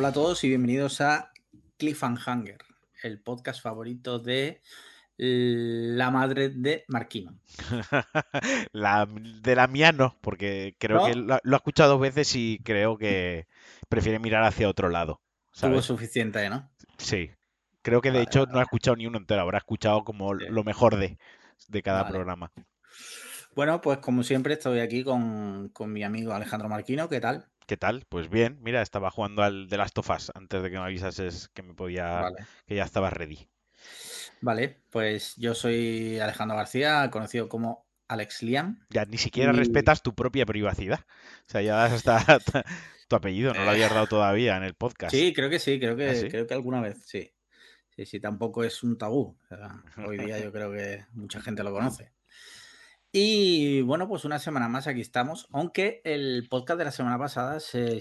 Hola a todos y bienvenidos a Cliffhanger, el podcast favorito de la madre de Marquino. la, de la mía no, porque creo que lo, ha escuchado dos veces y creo que prefiere mirar hacia otro lado. Tuvo suficiente, ¿no? Sí. Creo que de hecho no ha escuchado ni uno entero, habrá escuchado como lo mejor de, de cada programa. Bueno, pues como siempre estoy aquí con, mi amigo Alejandro Marquino. ¿Qué tal? ¿Qué tal? Pues bien, mira, estaba jugando al The Last of Us antes de que me avisases que me podía, que ya estaba ready. Vale, pues yo soy Alejandro García, conocido como Alex Liam. Ya ni siquiera respetas tu propia privacidad. O sea, ya está tu apellido, no lo habías dado todavía en el podcast. Sí, creo que sí, creo que, ¿Ah, creo que alguna vez, sí. Sí, sí, tampoco es un tabú. hoy día yo creo que mucha gente lo conoce. Y bueno, pues una semana más aquí estamos, aunque el podcast de la semana pasada se,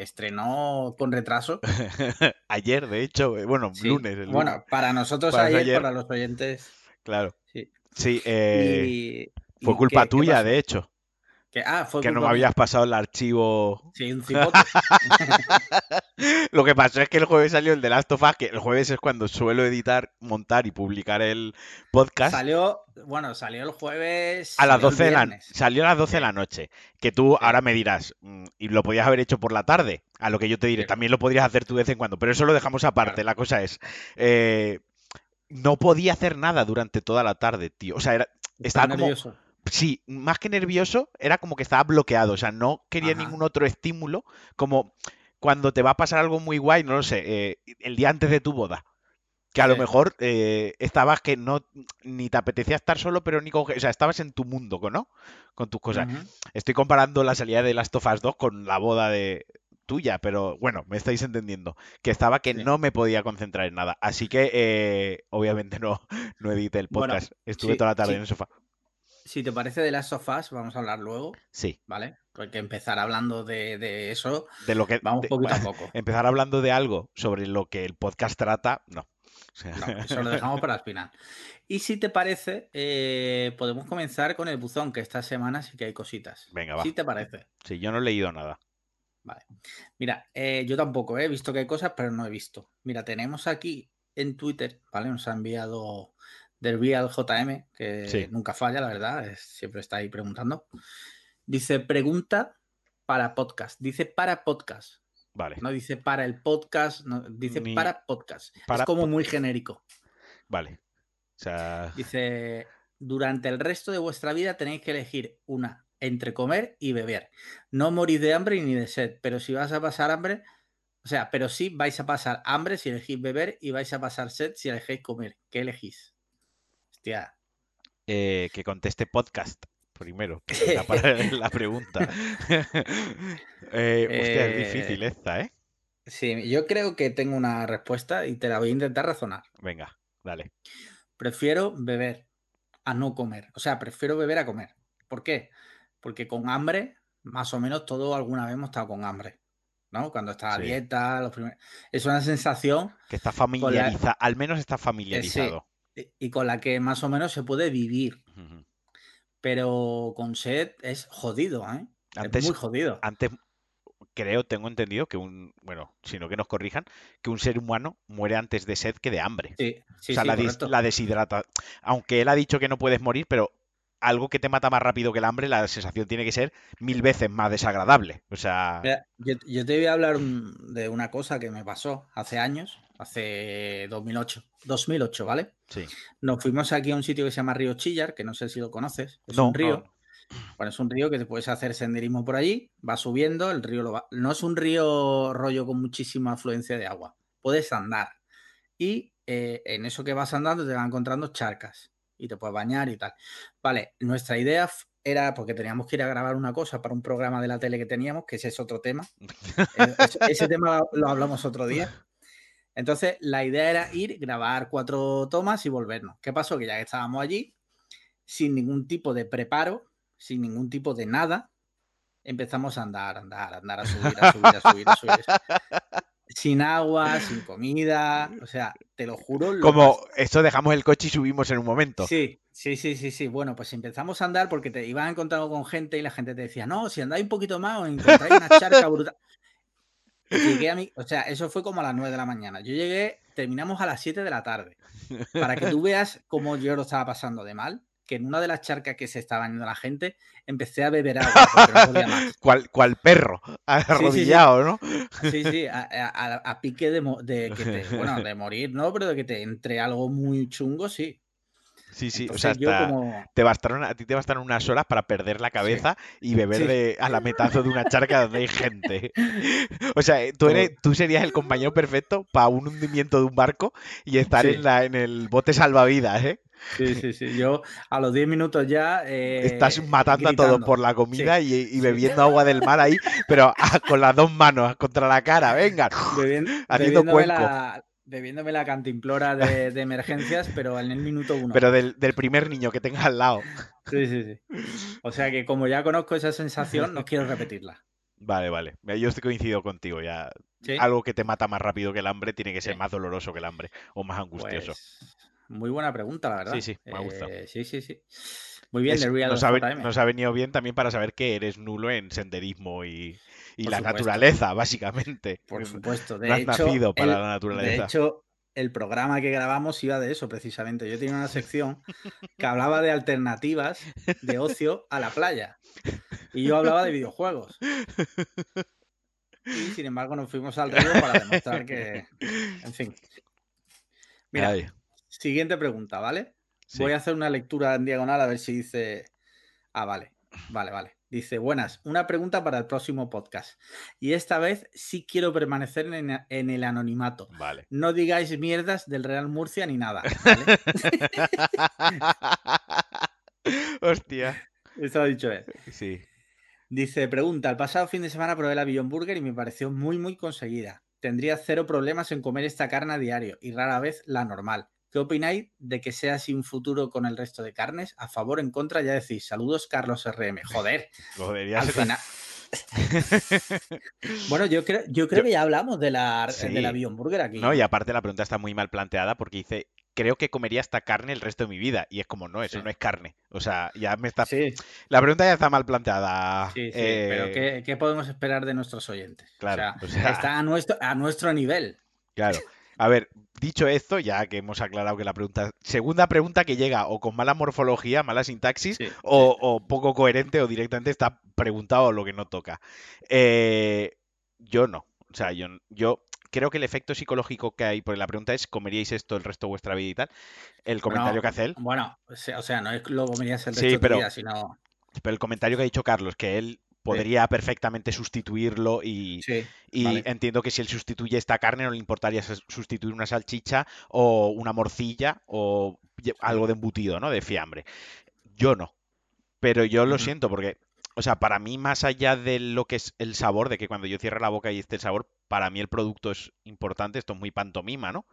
estrenó con retraso. ayer, de hecho, bueno, lunes, Bueno, para nosotros ayer, para los oyentes. Claro. Sí. Sí, eh, fue culpa tuya, de hecho. Que, ah, que no me habías pasado el archivo. Sí, un. Lo que pasó es que el jueves salió el de Last of Us, que el jueves es cuando suelo editar, montar y publicar el podcast. Salió, bueno, salió el jueves. A las 12 de la Salió a las 12 de la noche. Que tú ahora me dirás, mm, y lo podías haber hecho por la tarde. A lo que yo te diré, también lo podrías hacer tú de vez en cuando. Pero eso lo dejamos aparte. La cosa es. Eh, no podía hacer nada durante toda la tarde, tío. O sea, era, estaba como. Nervioso sí, más que nervioso, era como que estaba bloqueado, o sea, no quería ningún otro estímulo, como cuando te va a pasar algo muy guay, no lo sé, eh, el día antes de tu boda. Que a lo mejor eh, estabas que no ni te apetecía estar solo, pero ni con, o sea, estabas en tu mundo, ¿no? Con tus cosas. Estoy comparando la salida de Last of Us 2 con la boda de tuya, pero bueno, me estáis entendiendo. Que estaba que no me podía concentrar en nada. Así que eh, obviamente no, no edité el podcast. Estuve toda la tarde en el sofá si te parece de las sofás, vamos a hablar luego. Sí. ¿Vale? Porque empezar hablando de, eso. De lo que. Vamos poquito a poco. Empezar hablando de algo sobre lo que el podcast trata, no. eso lo dejamos para el final. Y si te parece, eh, podemos comenzar con el buzón, que esta semana sí que hay cositas. Venga, va. Si te parece. Sí, yo no he leído nada. Vale. Mira, eh, yo tampoco he visto que hay cosas, pero no he visto. Mira, tenemos aquí en Twitter, ¿vale? Nos ha enviado del Real JM, que nunca falla, la verdad, siempre está ahí preguntando. Dice, pregunta para podcast. Dice para podcast. Vale. No dice para el podcast, no, dice para podcast. es como muy genérico. Vale. O sea... Dice, durante el resto de vuestra vida tenéis que elegir una entre comer y beber. No morís de hambre ni de sed, pero si vas a pasar hambre, o sea, pero sí vais a pasar hambre si elegís beber y vais a pasar sed si elegís comer. ¿Qué elegís? Eh, que conteste podcast primero, para la pregunta. Eh, hostia, es difícil eh, esta, ¿eh? Sí, yo creo que tengo una respuesta y te la voy a intentar razonar. Venga, dale. Prefiero beber a no comer. O sea, prefiero beber a comer. ¿Por qué? Porque con hambre, más o menos todos alguna vez hemos estado con hambre. ¿no? Cuando está a dieta, los es una sensación que está familiarizado, al menos está familiarizado y con la que más o menos se puede vivir. Pero con sed es jodido, ¿eh? es muy jodido. Antes creo, tengo entendido que un, bueno, sino que nos corrijan, que un ser humano muere antes de sed que de hambre. Sí, sí, o sea, la, la, deshidrata. Aunque él ha dicho que no puedes morir, pero algo que te mata más rápido que el hambre, la sensación tiene que ser mil veces más desagradable. O sea. yo, te voy a hablar de una cosa que me pasó hace años, hace 2008. 2008, ¿vale? Sí. Nos fuimos aquí a un sitio que se llama Río Chillar, que no sé si lo conoces. Es un río. Bueno, es un río que te puedes hacer senderismo por allí, va subiendo, el río lo va... No es un río rollo con muchísima afluencia de agua, puedes andar. Y eh, en eso que vas andando te van encontrando charcas y te puedes bañar y tal. Vale, nuestra idea era porque teníamos que ir a grabar una cosa para un programa de la tele que teníamos, que ese es otro tema. Eh, ese, tema lo hablamos otro día. Entonces, la idea era ir, grabar cuatro tomas y volvernos. ¿Qué pasó? Que ya que estábamos allí, sin ningún tipo de preparo, sin ningún tipo de nada, empezamos a andar, andar, andar, a subir, a subir, a subir, a subir sin agua, sin comida, o sea, te lo juro. Como esto dejamos el coche y subimos en un momento. Sí, sí, sí, sí, sí. Bueno, pues empezamos a andar porque te ibas encontrando con gente y la gente te decía, no, si andáis un poquito más os encontráis una charca brutal. Llegué a mi, o sea, eso fue como a las 9 de la mañana. Yo llegué, terminamos a las 7 de la tarde. Para que tú veas cómo yo lo estaba pasando de mal, que en una de las charcas que se estaba yendo la gente, empecé a beber agua porque no podía más. ¿Cuál, perro? Arrodillado, ¿no? Sí, sí, a, pique de, de, que te, bueno, de morir, ¿no? Pero de que te entre algo muy chungo, sí. Sí, sí, o sea, te bastaron, a ti te bastaron unas horas para perder la cabeza y beber de, a la metazo de una charca donde hay gente. O sea, tú, eres, tú serías el compañero perfecto para un hundimiento de un barco y estar en, la, en el bote salvavidas, ¿eh? Sí, sí, sí. Yo a los 10 minutos ya. Eh, Estás matando a todos por la comida y, bebiendo agua del mar ahí, pero con las dos manos contra la cara, venga. haciendo cuenco bebiéndome la cantimplora de, emergencias, pero en el minuto uno. Pero del, primer niño que tenga al lado. Sí, sí, sí. O sea que como ya conozco esa sensación, no quiero repetirla. Vale, vale. Yo estoy coincido contigo ya. Algo que te mata más rápido que el hambre tiene que ser más doloroso que el hambre o más angustioso. Pues, muy buena pregunta, la verdad. Sí, sí, me gusta. Eh, sí, sí, sí. Muy bien, nos, ha, nos ha venido bien también para saber que eres nulo en senderismo y, y la naturaleza, básicamente. Por supuesto. De no hecho, nacido para la naturaleza. De hecho, el programa que grabamos iba de eso, precisamente. Yo tenía una sección que hablaba de alternativas de ocio a la playa. Y yo hablaba de videojuegos. Y sin embargo nos fuimos al río para demostrar que. En fin. Mira, siguiente pregunta, ¿vale? Voy a hacer una lectura en diagonal a ver si dice. Ah, vale. Vale, vale. Dice, buenas, una pregunta para el próximo podcast. Y esta vez sí quiero permanecer en, el anonimato. Vale. No digáis mierdas del Real Murcia ni nada. ¿vale? Hostia. Eso ha dicho él. Sí. Dice, pregunta, el pasado fin de semana probé la Beyond Burger y me pareció muy, muy conseguida. Tendría cero problemas en comer esta carne a diario y rara vez la normal. ¿Qué opináis de que sea así un futuro con el resto de carnes? ¿A favor, en contra? Ya decís, saludos Carlos RM. Joder. Joder, Al final... bueno, yo creo, yo creo que ya hablamos de la, de la Burger aquí. No, y aparte la pregunta está muy mal planteada porque dice, creo que comería esta carne el resto de mi vida. Y es como, no, eso no es carne. O sea, ya me está... Sí. La pregunta ya está mal planteada. Sí, sí, pero eh, ¿qué, podemos esperar de nuestros oyentes? Claro. O sea, está a nuestro, a nuestro nivel. Claro. A ver, dicho esto, ya que hemos aclarado que la pregunta. Segunda pregunta que llega o con mala morfología, mala sintaxis, o, poco coherente, o directamente está preguntado lo que no toca. Eh, yo no. O sea, yo, yo creo que el efecto psicológico que hay, porque la pregunta es, ¿comeríais esto el resto de vuestra vida y tal? El comentario que hace él. Bueno, o sea, no es lo comerías el resto de tu vida, sino. Pero el comentario que ha dicho Carlos, que él podría perfectamente sustituirlo y, entiendo que si él sustituye esta carne no le importaría sustituir una salchicha o una morcilla o algo de embutido, ¿no? De fiambre. Yo no. Pero yo lo siento porque, o sea, para mí más allá de lo que es el sabor, de que cuando yo cierre la boca y esté el sabor, para mí el producto es importante, esto es muy pantomima, ¿no?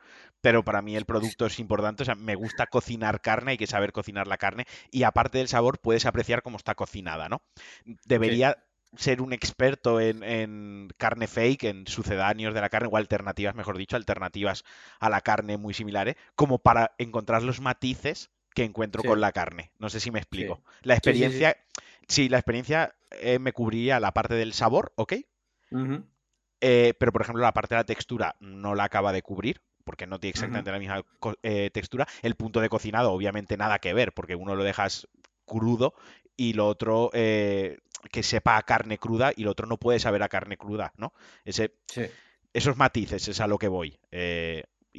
Pero para mí el producto es importante, o sea, me gusta cocinar carne, hay que saber cocinar la carne y aparte del sabor puedes apreciar cómo está cocinada, ¿no? Debería ser un experto en, carne fake, en sucedáneos de la carne o alternativas, mejor dicho, alternativas a la carne muy similares, como para encontrar los matices que encuentro con la carne. No sé si me explico. La experiencia, sí, la experiencia eh, me cubría la parte del sabor, ¿ok? Eh, pero, por ejemplo, la parte de la textura no la acaba de cubrir, porque no tiene exactamente la misma eh, textura. El punto de cocinado, obviamente, nada que ver, porque uno lo dejas crudo y lo otro eh, que sepa a carne cruda y lo otro no puede saber a carne cruda, ¿no? Ese, Esos matices es a lo que voy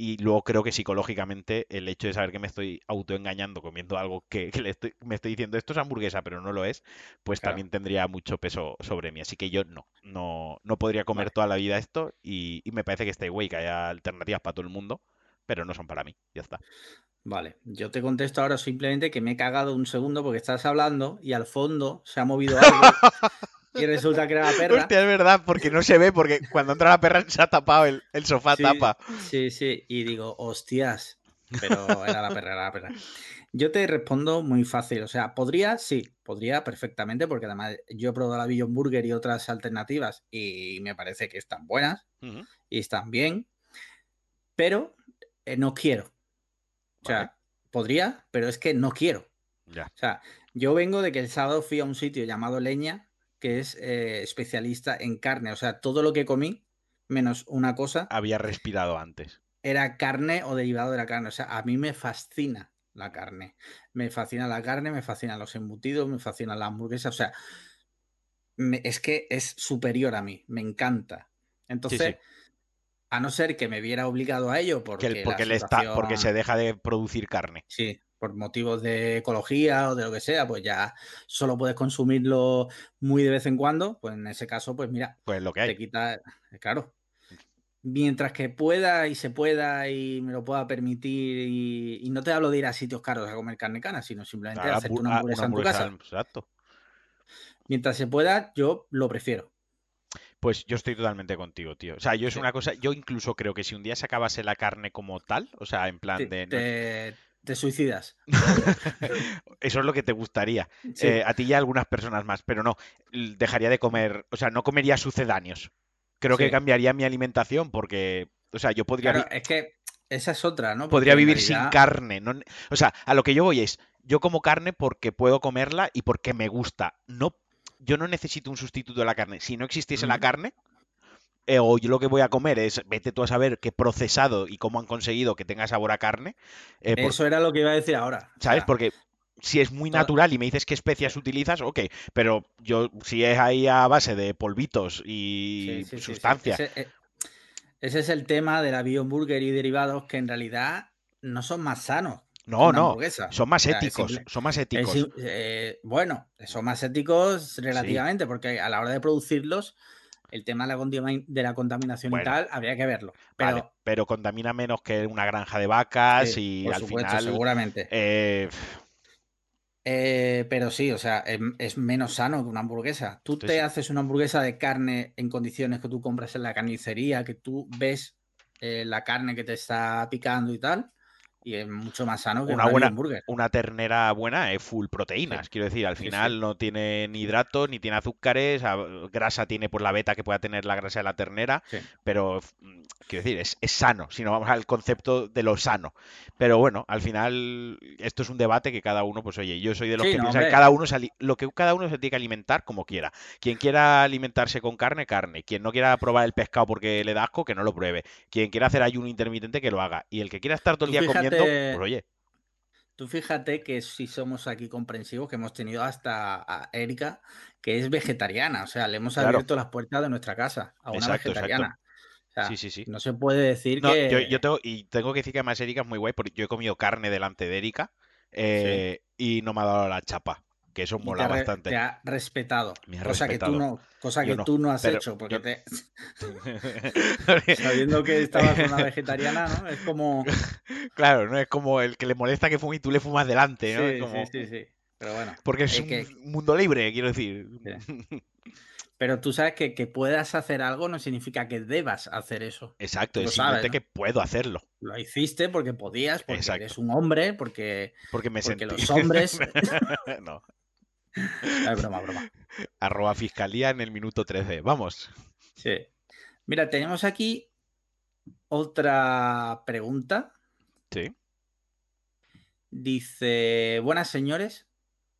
y luego creo que psicológicamente el hecho de saber que me estoy autoengañando comiendo algo que, le estoy, me estoy diciendo esto es hamburguesa, pero no lo es, pues también tendría mucho peso sobre mí. Así que yo no, no, no podría comer toda la vida esto y, me parece que está igual que haya alternativas para todo el mundo, pero no son para mí. Ya está. Vale, yo te contesto ahora simplemente que me he cagado un segundo porque estás hablando y al fondo se ha movido algo y resulta que era la perra. Hostia, es verdad, porque no se ve, porque cuando entra la perra se ha tapado el, sofá, tapa. Sí, sí, y digo, hostias, pero era la perra, era la perra. Yo te respondo muy fácil, o sea, podría, sí, podría perfectamente, porque además yo he probado la Beyond Burger y otras alternativas y me parece que están buenas y están bien, pero eh, no quiero. O sea, podría, pero es que no quiero. Ya. O sea, yo vengo de que el sábado fui a un sitio llamado Leña, que es eh, especialista en carne. O sea, todo lo que comí menos una cosa. Había respirado antes. Era carne o derivado de la carne. O sea, a mí me fascina la carne. Me fascina la carne, me fascinan los embutidos, me fascina la hamburguesa. O sea, es que es superior a mí, me encanta. Entonces, a no ser que me viera obligado a ello porque, porque, le está, porque se deja de producir carne. Sí, por motivos de ecología o de lo que sea, pues ya solo puedes consumirlo muy de vez en cuando, pues en ese caso, pues mira, pues lo que hay. te quita, eh, claro. Mientras que pueda y se pueda y me lo pueda permitir, y, no te hablo de ir a sitios caros a comer carne cana, sino simplemente hacerte una hamburguesa, en tu casa. Exacto. Mientras se pueda, yo lo prefiero. Pues yo estoy totalmente contigo, tío. O sea, yo es una cosa, yo incluso creo que si un día se acabase la carne como tal, o sea, en plan de te suicidas. Eso es lo que te gustaría. Eh, a ti y a algunas personas más, pero no, dejaría de comer, o sea, no comería sucedáneos. Creo que cambiaría mi alimentación porque, o sea, yo podría... Claro, es que esa es otra, ¿no? podría vivir sin carne. No... O sea, a lo que yo voy es, yo como carne porque puedo comerla y porque me gusta. No, yo no necesito un sustituto de la carne. Si no existiese la carne, eh, o yo lo que voy a comer es, vete tú a saber qué procesado y cómo han conseguido que tenga sabor a carne. Eh, Eso era lo que iba a decir ahora. ¿Sabes? Porque si es muy natural y me dices qué especias utilizas, ok, pero yo si es ahí a base de polvitos y sustancias. Eh, ese, es el tema de la bioburger y derivados que en realidad no son más sanos. No, no, son más éticos, son más éticos. bueno, son más éticos relativamente, porque a la hora de producirlos el tema de la, contaminación y tal, habría que verlo. Pero, pero contamina menos que una granja de vacas y al final. Seguramente. Eh, eh, pero sí, o sea, es, menos sano que una hamburguesa. Tú te haces una hamburguesa de carne en condiciones que tú compras en la carnicería, que tú ves eh, la carne que te está picando y tal y es mucho más sano que una buena. Una ternera buena es full proteínas, quiero decir, al final no tiene ni hidratos, ni tiene azúcares, grasa tiene por la beta que pueda tener la grasa de la ternera, pero quiero decir, es, es, sano, si no vamos al concepto de lo sano. Pero bueno, al final esto es un debate que cada uno, pues oye, yo soy de los que piensan que cada uno lo que cada uno se tiene que alimentar como quiera. Quien quiera alimentarse con carne, carne. Quien no quiera probar el pescado porque le da asco, que no lo pruebe. Quien quiera hacer ayuno intermitente, que lo haga. Y el que quiera estar todo el día comiendo pues, oye. Tú fíjate que si somos aquí comprensivos, que hemos tenido hasta a Erika, que es vegetariana, o sea, le hemos abierto las puertas de nuestra casa a una vegetariana. sí, sí, sí. No se puede decir que. Yo, tengo, y tengo que decir que además Erika es muy guay, porque yo he comido carne delante de Erika eh, y no me ha dado la chapa que eso mola bastante. Te ha respetado. cosa que tú no, cosa que tú no has hecho, porque te... sabiendo que estabas una vegetariana, ¿no? Es como. Claro, no es como el que le molesta que fume y tú le fumas delante, ¿no? Sí, sí, sí, Pero bueno. Porque es, un mundo libre, quiero decir. Pero tú sabes que, que puedas hacer algo no significa que debas hacer eso. Exacto, es simplemente que puedo hacerlo. Lo hiciste porque podías, porque eres un hombre, porque, porque, me porque los hombres. no. Es broma, broma. Arroba fiscalía en el minuto 13. Vamos. Sí. Mira, tenemos aquí otra pregunta. Sí. Dice, buenas señores.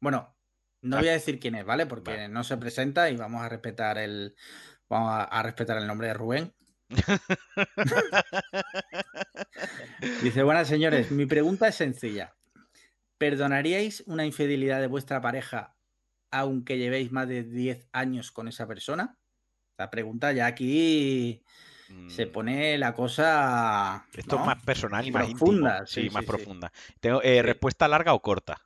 Bueno, no voy a decir quién es, ¿vale? Porque no se presenta y vamos a respetar el. Vamos a, respetar el nombre de Rubén. Dice, buenas señores, mi pregunta es sencilla. ¿Perdonaríais una infidelidad de vuestra pareja aunque llevéis más de 10 años con esa persona? La pregunta ya aquí se mm. pone la cosa. Esto es más personal y más profunda. Sí, más profunda. Tengo, eh, ¿Respuesta larga o corta?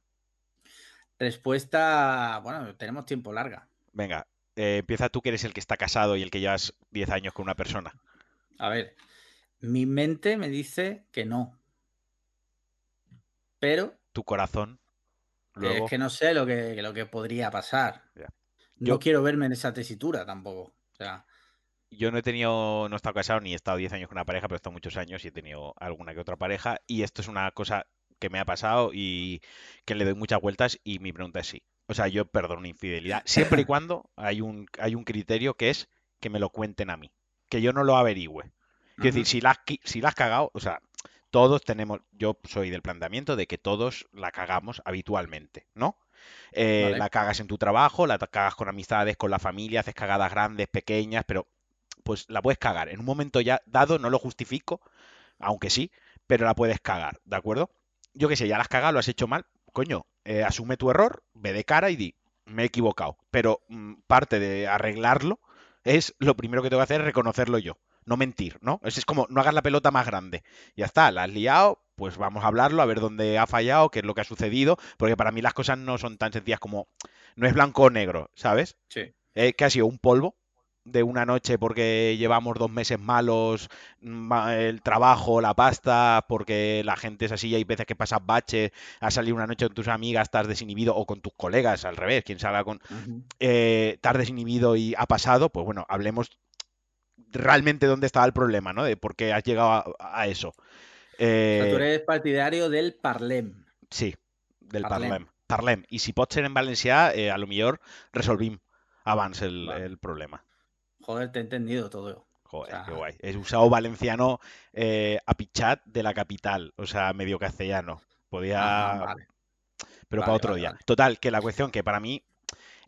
Respuesta. Bueno, tenemos tiempo larga. Venga, eh, empieza tú que eres el que está casado y el que llevas 10 años con una persona. A ver, mi mente me dice que no. Pero. Tu corazón. Es que no sé lo que, lo que podría pasar. Yo quiero verme en esa tesitura tampoco. O sea, yo no he tenido, no he estado casado ni he estado 10 años con una pareja, pero he estado muchos años y he tenido alguna que otra pareja. Y esto es una cosa que me ha pasado y que le doy muchas vueltas y mi pregunta es sí. O sea, yo perdono infidelidad siempre y cuando hay un, hay un criterio que es que me lo cuenten a mí, que yo no lo averigüe. Es decir, si la, si la has cagado, o sea, todos tenemos, yo soy del planteamiento de que todos la cagamos habitualmente, ¿no? Eh, la cagas en tu trabajo, la cagas con amistades, con la familia, haces cagadas grandes, pequeñas, pero pues la puedes cagar. En un momento ya dado, no lo justifico, aunque sí, pero la puedes cagar, ¿de acuerdo? Yo que sé, ya la has cagado, lo has hecho mal, coño, eh, asume tu error, ve de cara y di, me he equivocado. Pero mm, parte de arreglarlo es lo primero que tengo que hacer es reconocerlo yo, no mentir, ¿no? Es, es como, no hagas la pelota más grande. Ya está, la has liado, pues vamos a hablarlo, a ver dónde ha fallado, qué es lo que ha sucedido, porque para mí las cosas no son tan sencillas como, no es blanco o negro, ¿sabes? Sí. Eh, que ha sido un polvo, de una noche porque llevamos dos meses malos, el trabajo, la pasta, porque la gente es así, hay veces que pasas bache, a salir una noche con tus amigas, estás desinhibido, o con tus colegas, al revés, quien salga con... eh, estás desinhibido y ha pasado, pues bueno, hablemos realmente dónde estaba el problema, ¿no? De por qué has llegado a, eso. Eh, tú eres partidario del Parlem. Sí, del Parlem. Parlem. Y si pots ser en Valencia, eh, a lo mejor resolvim avance el, el problema. Joder, te he entendido todo. Joder, qué guay. He usado valenciano eh, a pichat de la capital, o sea, medio castellano. Podía. Pero para otro día. Total, que la cuestión que para mí,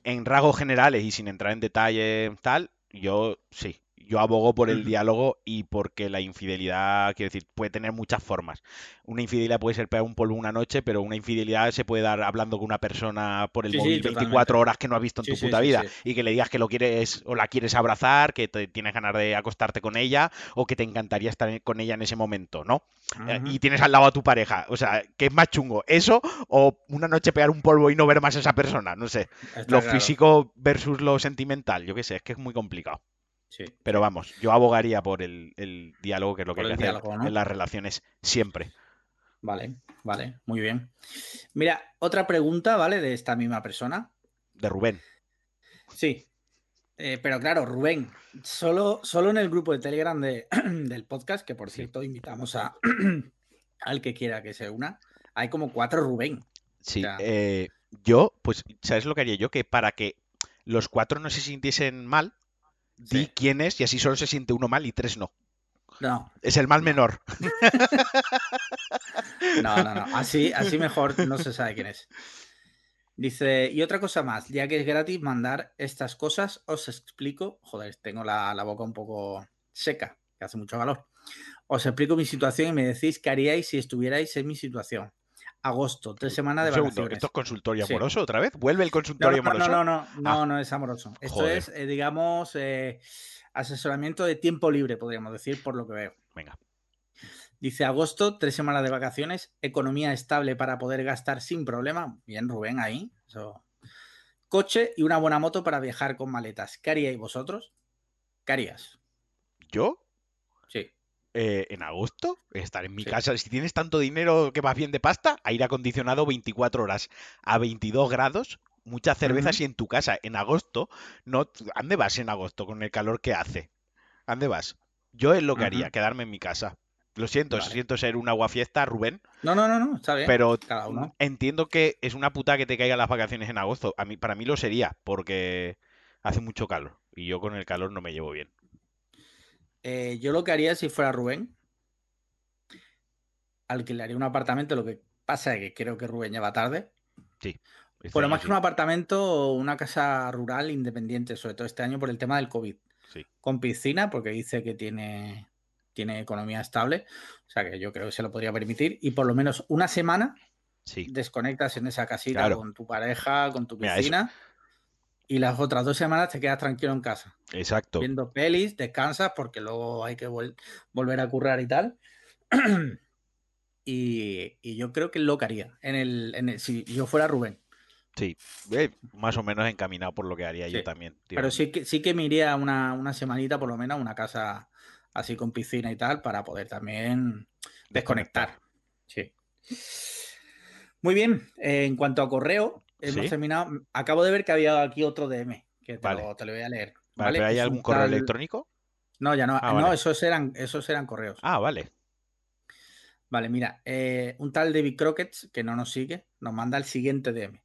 en rasgos generales y sin entrar en detalle tal, yo sí, yo abogo por el diálogo y porque la infidelidad, quiero decir, puede tener muchas formas. Una infidelidad puede ser pegar un polvo una noche, pero una infidelidad se puede dar hablando con una persona por el móvil 24 horas que no has visto en tu puta vida y que le digas que lo quieres o la quieres abrazar, que te, tienes ganas de acostarte con ella o que te encantaría estar con ella en ese momento, ¿no? Eh, y tienes al lado a tu pareja. O sea, ¿qué es más chungo? ¿Eso o una noche pegar un polvo y no ver más a esa persona? No sé. lo físico versus lo sentimental, yo qué sé, es que es muy complicado. Pero vamos, yo abogaría por el, diálogo, que es lo que hay que hacer en las relaciones siempre. Vale, vale, muy bien. Mira, otra pregunta, ¿vale? De esta misma persona. De Rubén. Sí. Eh, pero claro, Rubén, solo, solo en el grupo de Telegram del podcast, que por cierto invitamos a al que quiera que se una, hay como cuatro Rubén. Sí, eh, yo, pues, ¿sabes lo que haría yo? Que para que los cuatro no se sintiesen mal, di quién es y así solo se siente uno mal y tres no. No. Es el mal menor. No, no, no. Así, así mejor no se sabe quién es. Dice, y otra cosa más, ya que es gratis mandar estas cosas, os explico. Joder, tengo la, la boca un poco seca, que hace mucho calor. Os explico mi situación y me decís qué haríais si estuvierais en mi situación agosto, tres semanas de vacaciones. ¿Esto es consultorio amoroso otra vez? ¿Vuelve el consultorio amoroso? No, no, no, no, ah. no, es amoroso. Esto es, eh, digamos, eh, asesoramiento de tiempo libre, podríamos decir, por lo que veo. Venga. Dice agosto, tres semanas de vacaciones, economía estable para poder gastar sin problema. Bien, Rubén, ahí. Coche y una buena moto para viajar con maletas. ¿Qué haríais vosotros? ¿Qué harías? ¿Yo? Sí. Eh, en agosto, estar en mi casa, si tienes tanto dinero que vas bien de pasta, aire acondicionado 24 horas a 22 grados, muchas cervezas y en tu casa en agosto, no, ¿dónde vas en agosto con el calor que hace? ¿Dónde vas? Yo es lo que haría, quedarme en mi casa. Lo siento, siento ser un aguafiesta, Rubén. No, no, no, no, está bien. Pero entiendo que es una puta que te caigan las vacaciones en agosto. A mí, para mí lo sería, porque hace mucho calor. Y yo con el calor no me llevo bien. Eh, yo lo que haría si fuera Rubén, alquilaría un apartamento. Lo que pasa es que creo que Rubén ya va tarde. Sí. Bueno, más que un apartamento, una casa rural independiente, sobre todo este año por el tema del COVID. Sí. Con piscina, porque dice que tiene, tiene economía estable. O sea que yo creo que se lo podría permitir. Y por lo menos una semana sí. desconectas en esa casita con tu pareja, con tu piscina y las otras dos semanas te quedas tranquilo en casa. Exacto. Viendo pelis, descansas porque luego hay que volver a currar y tal. y, yo creo que lo que haría en el, si yo fuera Rubén. Sí, eh, más o menos encaminado por lo que haría yo también. Pero sí que, sí que me iría una, una semanita por lo menos a una casa así con piscina y tal para poder también desconectar. Sí. Muy bien, en cuanto a correo, hemos terminado. Acabo de ver que había aquí otro DM, que te, lo, voy a leer. Vale, ¿Pero hay algún correo electrónico? No, ya no. Ah, no, esos eran, esos eran correos. Ah, vale. Vale, mira, eh, un tal David Crockett, que no nos sigue, nos manda el siguiente DM.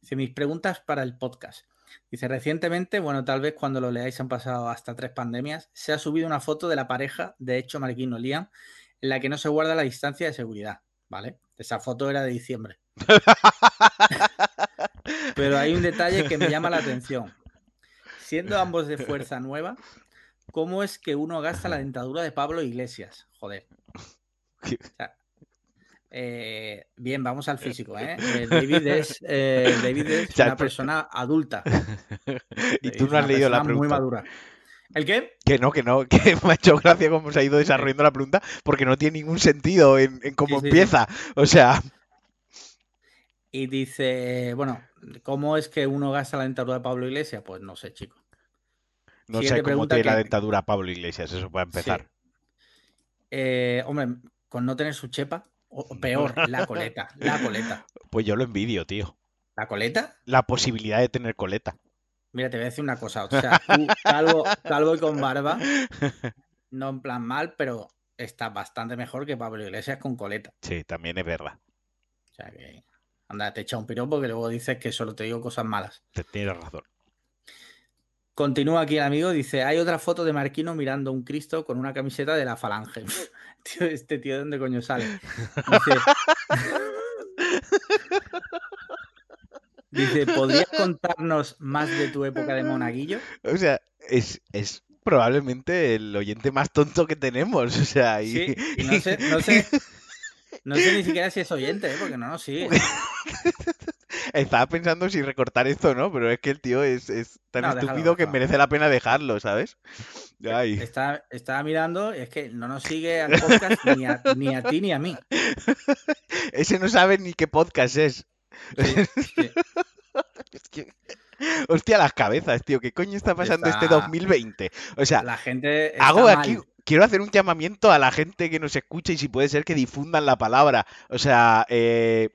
Dice, mis preguntas para el podcast. Dice, recientemente, bueno, tal vez cuando lo leáis han pasado hasta tres pandemias, se ha subido una foto de la pareja de hecho Marquino Liam, en la que no se guarda la distancia de seguridad, ¿vale? Esa foto era de diciembre. Pero hay un detalle que me llama la atención. Siendo ambos de fuerza nueva, ¿Cómo es que uno gasta la dentadura de Pablo Iglesias? Joder. Eh, bien, vamos al físico. ¿eh? eh David es, eh, David es una persona adulta. y tú no has leído la pregunta. Muy madura. ¿El qué? Que no, que no, que me ha hecho gracia cómo se ha ido desarrollando la pregunta, porque no tiene ningún sentido en, cómo empieza. O sea. Y dice, bueno, ¿cómo es que uno gasta la dentadura de Pablo Iglesias? Pues no sé, chico. No sé cómo tiene la dentadura Pablo Iglesias, eso puede empezar. hombre, con no tener su chepa, o peor, la coleta, la coleta. Pues yo lo envidio, tío. ¿La coleta? La posibilidad de tener coleta. Mira, te voy a decir una cosa. O sea, tú, calvo, calvo y con barba, no en plan mal, pero está bastante mejor que Pablo Iglesias con coleta. Sí, también es verdad. O sea que, anda, te echa un piropo que luego dices que solo te digo cosas malas. Te tienes razón. Continúa aquí el amigo, dice, hay otra foto de Marquino mirando un Cristo con una camiseta de la falange. tío, este tío, ¿de dónde coño sale? Dice, ¿podrías contarnos más de tu época de monaguillo? O sea, es, es probablemente el oyente más tonto que tenemos. O sea, y... Sí, y no sé, no sé, no sé ni siquiera si es oyente, ¿eh? porque no nos sigue. Estaba pensando si recortar esto no, pero es que el tío es, tan estúpido que merece la pena dejarlo, ¿sabes? estaba mirando y es que no nos sigue al podcast ni a, ni a ti ni a mí. Ese no sabe ni qué podcast es. Hostia, las cabezas, tío. ¿Qué coño está pasando este 2020? O sea, la gente hago aquí. Quiero hacer un llamamiento a la gente que nos escucha y si puede ser que difundan la palabra. O sea, eh,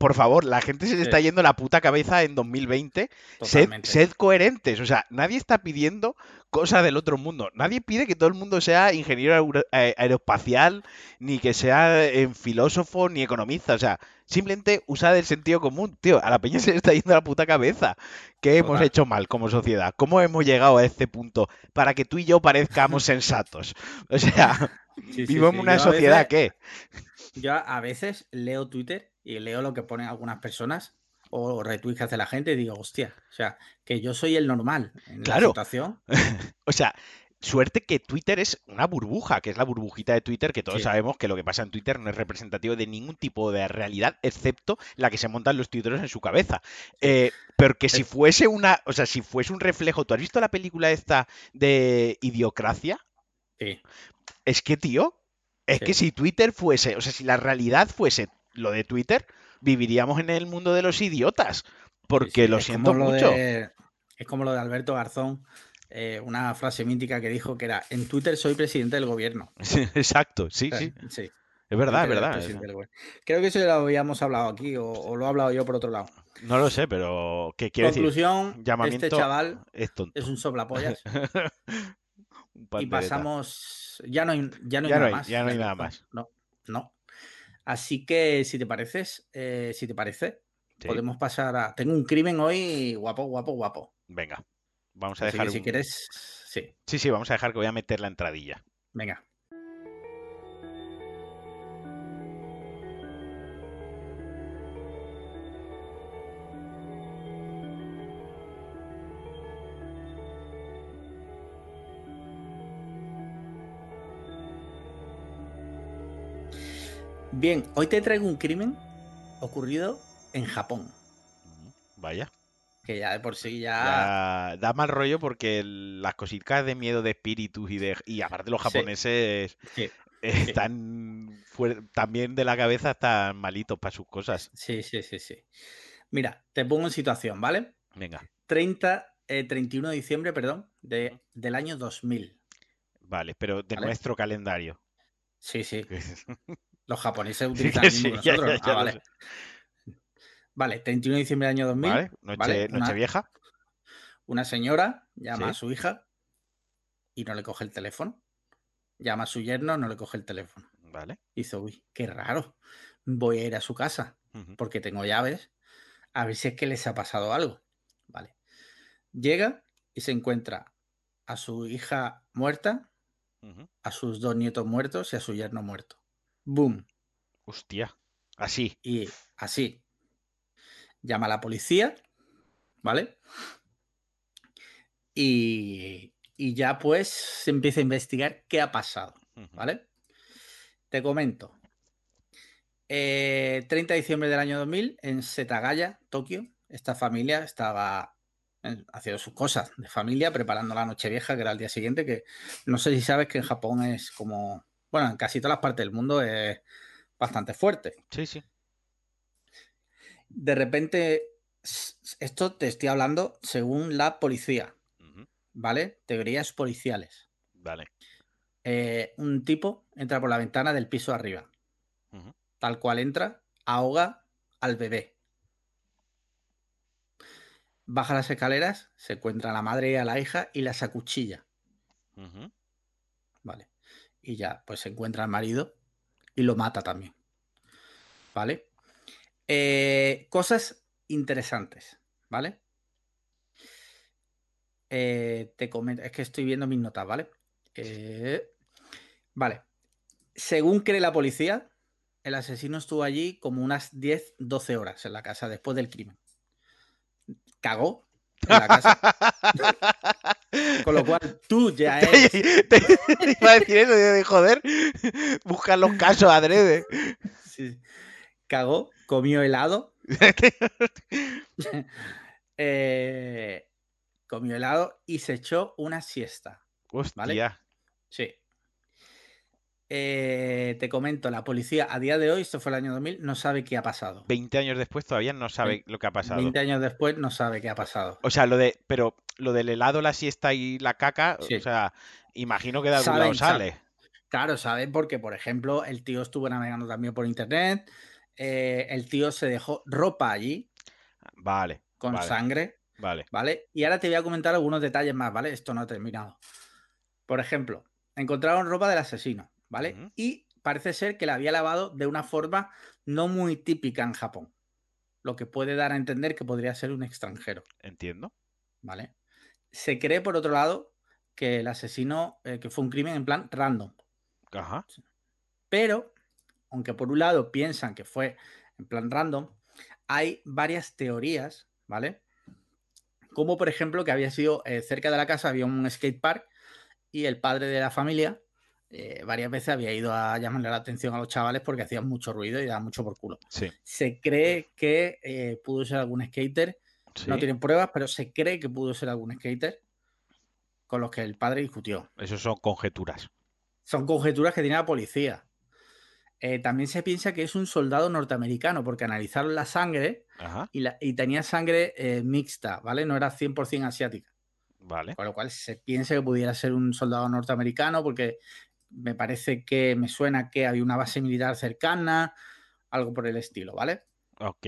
por favor, la gente se le está yendo la puta cabeza en 2020. Sed, coherentes. O sea, nadie está pidiendo cosas del otro mundo. Nadie pide que todo el mundo sea ingeniero eh, aeroespacial, ni que sea eh, filósofo, ni economista. O sea, simplemente usad el sentido común. Tío, a la peña se le está yendo la puta cabeza. ¿Qué hemos hecho mal como sociedad? ¿Cómo hemos llegado a este punto para que tú y yo parezcamos sensatos? O sea, vivo en una sociedad que... Yo a veces leo Twitter y leo lo que ponen algunas personas o retweets que hace la gente y digo, hostia, o sea, que yo soy el normal en la situación. o sea, suerte que Twitter es una burbuja, que es la burbujita de Twitter, que todos sabemos que lo que pasa en Twitter no es representativo de ningún tipo de realidad, excepto la que se montan los tuiteros en su cabeza. Eh, pero que si fuese una, o sea, si fuese un reflejo, ¿tú has visto la película esta de Idiocracia? Sí. Es que, tío, es que si Twitter fuese, o sea, si la realidad fuese lo de Twitter, viviríamos en el mundo de los idiotas. Porque lo siento mucho. es como lo de Alberto Garzón, eh, una frase mítica que dijo que era: En Twitter soy presidente del gobierno. exacto, sí, sí. Es verdad, es verdad. Creo que eso lo habíamos hablado aquí, o, lo he hablado yo por otro lado. No lo sé, pero ¿qué quiere Conclusión, este chaval es, un soplapollas. y pasamos. Ya no hay, ya no hay nada más. Ya no hay nada más. No, no. Así que, si te pareces, eh, si te parece, podemos pasar a. Tengo un crimen hoy guapo, guapo, guapo. Venga, vamos a dejar. Si quieres, sí. Sí, sí, vamos a dejar que voy a meter la entradilla. Venga. Bien, hoy te traigo un crimen ocurrido en Japón. Vaya. Que ya de por sí ya... da mal rollo porque las cositas de miedo de espíritus y de y aparte los japoneses están también de la cabeza están malitos para sus cosas. Sí, sí, sí, sí. Mira, te pongo en situación, ¿vale? Venga. 30, 31 eh, de diciembre, perdón, de, del año 2000. Vale, pero de nuestro calendario. Sí, sí. Los japoneses utilizan el nosotros. ah, vale. Vale, 31 de diciembre del año 2000. Vale, noche, vieja. Una señora llama a su hija y no le coge el teléfono. Llama a su yerno, no le coge el teléfono. Vale. Dice, uy, qué raro. Voy a ir a su casa porque tengo llaves. A ver si es que les ha pasado algo. Vale. Llega y se encuentra a su hija muerta, a sus dos nietos muertos y a su yerno muerto. Boom. Hostia. Así. Y así. Llama a la policía, ¿vale? Y, y ya pues se empieza a investigar qué ha pasado, ¿vale? Te comento. 30 eh, de diciembre del año 2000, en Setagaya, Tokio, esta familia estaba haciendo sus cosas de familia, preparando la noche vieja, que era el día siguiente, que no sé si sabes que en Japón es como, bueno, en casi todas las partes del mundo es bastante fuerte. Sí, sí. De repente, esto te estoy hablando según la policía, ¿vale? Teorías policiales. Vale. Eh, un tipo entra por la ventana del piso arriba. Tal cual entra, ahoga al bebé baja las escaleras, se encuentra a la madre y a la hija y las acuchilla. Vale. Y ya, pues se encuentra al marido y lo mata también. ¿Vale? Eh, cosas interesantes, ¿vale? Eh, te comento, es que estoy viendo mis notas, ¿vale? Eh, vale. Según cree la policía, el asesino estuvo allí como unas 10, 12 horas en la casa después del crimen cagó en la casa. Con lo cual tú ya eres. Te, iba a decir eso, de joder, buscar los casos adrede. Sí. Cagó, comió helado. eh, comió helado y se echó una siesta. Hostia. Sí. Eh, te comento, la policía a día de hoy, esto fue el año 2000, no sabe qué ha pasado. 20 años después todavía no sabe lo que ha pasado. 20 años después no sabe qué ha pasado. O sea, lo de, pero lo del helado, la siesta y la caca, o sea, imagino que de algún lado sale. Claro, saben porque, por ejemplo, el tío estuvo navegando también por internet, eh, el tío se dejó ropa allí. Vale. Con sangre. Vale. Vale. Y ahora te voy a comentar algunos detalles más, ¿vale? Esto no ha terminado. Por ejemplo, encontraron ropa del asesino. ¿Vale? Y parece ser que la había lavado de una forma no muy típica en Japón, lo que puede dar a entender que podría ser un extranjero. Entiendo. ¿Vale? Se cree, por otro lado, que el asesino, eh, que fue un crimen en plan random. Ajá. Pero, aunque por un lado piensan que fue en plan random, hay varias teorías, ¿vale? Como por ejemplo que había sido eh, cerca de la casa, había un skate park y el padre de la familia eh, varias veces había ido a llamarle la atención a los chavales porque hacían mucho ruido y daban mucho por culo. Se cree que eh, pudo ser algún skater. No tienen pruebas, pero se cree que pudo ser algún skater con los que el padre discutió. Eso son conjeturas. Son conjeturas que tiene la policía. Eh, también se piensa que es un soldado norteamericano porque analizaron la sangre y, y, tenía sangre mixta, ¿vale? No era 100% asiática. Vale. Con lo cual se piensa que pudiera ser un soldado norteamericano porque me parece que me suena que había una base militar cercana, algo por el estilo, ¿vale? Ok.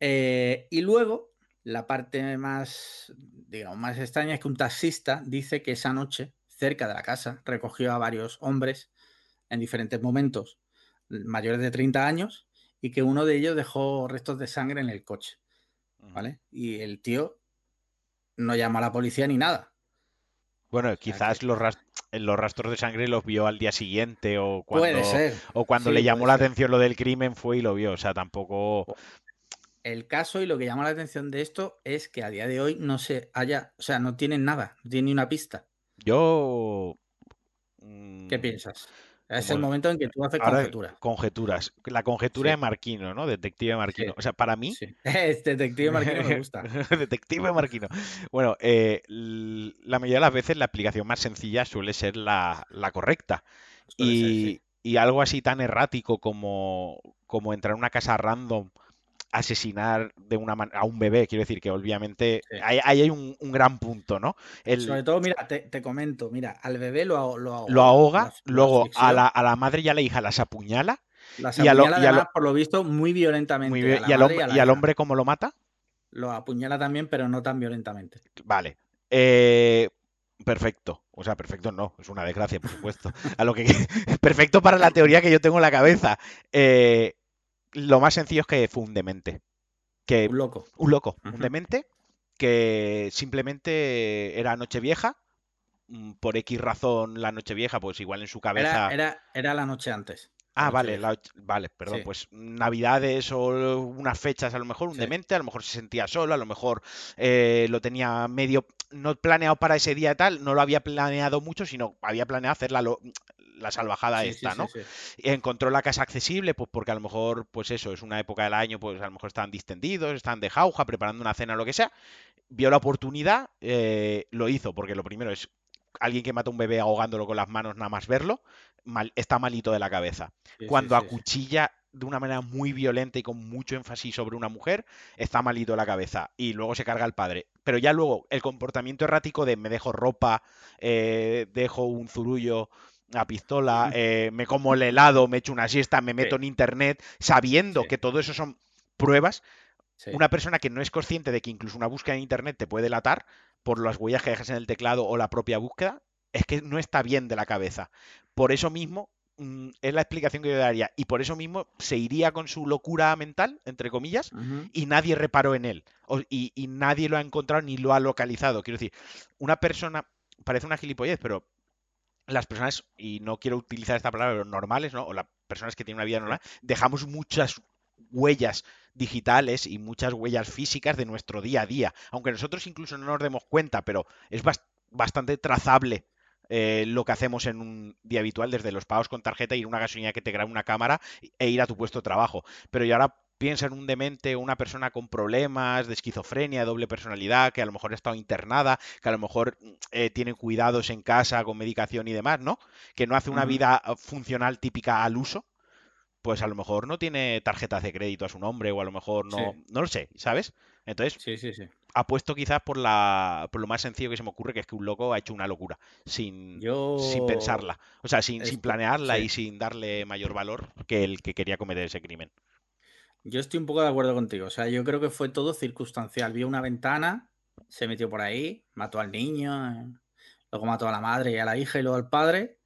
Eh, y luego, la parte más, digamos, más extraña es que un taxista dice que esa noche, cerca de la casa, recogió a varios hombres en diferentes momentos, mayores de 30 años, y que uno de ellos dejó restos de sangre en el coche, ¿vale? Y el tío no llamó a la policía ni nada. Bueno, quizás los, los rastros de sangre los vio al día siguiente o cuando, O cuando le llamó la atención lo del crimen fue y lo vio. O sea, tampoco. El caso y lo que llama la atención de esto es que a día de hoy no se haya, o sea, no tienen nada, no tienen ni una pista. Yo. ¿Qué mm, piensas? Es el momento en que tú haces conjeturas. Conjeturas. La conjetura de Marquino, ¿no? Detective Marquino. O sea, para mí. Es Detective Marquino me gusta. Detective Marquino. Bueno, eh, la mayoría de las veces la aplicación más sencilla suele ser la, correcta. y, y, algo así tan errático como, como entrar a una casa random asesinar de una a un bebé. Quiero decir que obviamente ahí, hay un, gran punto, ¿no? Sobre todo, mira, te, comento, mira, al bebé lo, lo, ahoga, luego a la, a la, madre y a la hija las apuñala. Las apuñala y además, por lo visto, muy violentamente. y, al hombre, y, al hombre, cómo lo mata? Lo apuñala también, pero no tan violentamente. Vale. Eh, perfecto. O sea, perfecto no, es una desgracia, por supuesto. A lo que perfecto para la teoría que yo tengo en la cabeza. Eh, lo más sencillo es que fue un demente. Que, un loco. Un loco, un demente que simplemente era Nochevieja. Mm, por X razón la Nochevieja, pues igual en su cabeza. Era, era, la noche antes. Ah, vale, vale, perdón, pues navidades o unas fechas, a lo mejor un demente, a lo mejor se sentía solo, a lo mejor eh, lo tenía medio, no planeado para ese día y tal, no lo había planeado mucho, sino había planeado hacer la, la salvajada esta, ¿no? Encontró la casa accesible, pues porque a lo mejor, pues eso, es una época del año, pues a lo mejor estaban distendidos, estaban de jauja, preparando una cena o lo que sea. Vio la oportunidad, eh, lo hizo, porque lo primero es alguien que mata a un bebé ahogándolo con las manos, nada más verlo, mal, está malito de la cabeza. Cuando acuchilla de una manera muy violenta y con mucho énfasis sobre una mujer, está malito la cabeza. Y luego se carga al padre. Pero ya luego, el comportamiento errático de me dejo ropa, eh, dejo un zurullo a pistola, eh, me como el helado, me echo una siesta, me meto en internet, sabiendo que todo eso son pruebas. Una persona que no es consciente de que incluso una búsqueda en internet te puede delatar por las huellas que dejas en el teclado o la propia búsqueda, es que no está bien de la cabeza. Por eso mismo es la explicación que yo daría. Y por eso mismo se iría con su locura mental, entre comillas, y nadie reparó en él. y, y, nadie lo ha encontrado ni lo ha localizado. Quiero decir, una persona, parece una gilipollez, pero las personas, y no quiero utilizar esta palabra, pero normales, ¿no? O las personas que tienen una vida normal, dejamos muchas huellas digitales y muchas huellas físicas de nuestro día a día. Aunque nosotros incluso no nos demos cuenta, pero es bastante trazable eh, lo que hacemos en un día habitual, desde los pagos con tarjeta, ir a una gasolina que te grabe una cámara e ir a tu puesto de trabajo. Pero yo ahora piensa en un demente o una persona con problemas de esquizofrenia, de doble personalidad, que a lo mejor ha estado internada, que a lo mejor eh, tiene cuidados en casa con medicación y demás, ¿no? Que no hace una vida eh, funcional típica al uso, pues a lo mejor no tiene tarjetas de crédito a su nombre o a lo mejor no, no lo sé, ¿sabes? Entonces, sí, sí, sí. apuesto quizás por, la, por lo más sencillo que se me ocurre, que es que un loco ha hecho una locura sin, sin pensarla, o sea, sin, sin planearla y sin darle mayor valor que el que quería cometer ese crimen. Yo estoy un poco de acuerdo contigo. O sea, yo creo que fue todo circunstancial. Vio una ventana, se metió por ahí, mató al niño, luego mató a la madre y a la hija y luego al padre.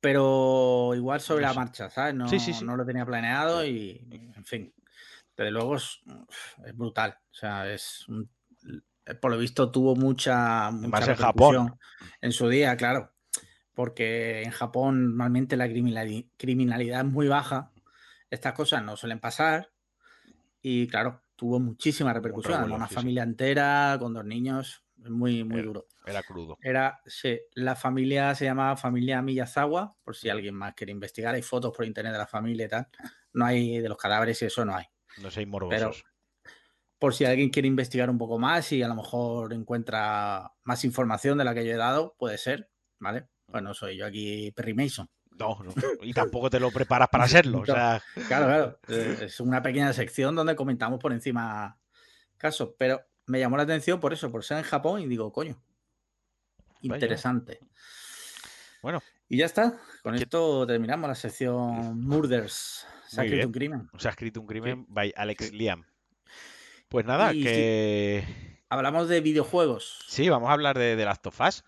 Pero igual sobre la marcha, ¿sabes? No, no lo tenía planeado y, en fin. Pero luego es, brutal. O sea, es por lo visto tuvo mucha, mucha en Japón. en su día, claro. Porque en Japón normalmente la criminalidad es muy baja estas cosas no suelen pasar y claro, tuvo muchísima repercusión. una familia entera con dos niños, muy, muy duro. Era crudo. Era, sí, la familia se llamaba familia Miyazawa, por si alguien más quiere investigar. Hay fotos por internet de la familia y tal. No hay de los cadáveres y eso no hay. No sé, morbosos. Pero por si alguien quiere investigar un poco más y a lo mejor encuentra más información de la que yo he dado, puede ser, ¿vale? Bueno, soy yo aquí Perry Mason. No, y tampoco te lo preparas para serlo. Claro, claro. Eh, es una pequeña sección donde comentamos por encima casos, pero me llamó la atención por eso, por ser en Japón y digo, coño, interesante. Bueno. Y ya está. Con esto terminamos la sección Murders. Se ha escrito un crimen. Se ha escrito un crimen by Alex Liam. Pues nada, que. Hablamos de videojuegos. Sí, vamos a hablar de, de Last of Us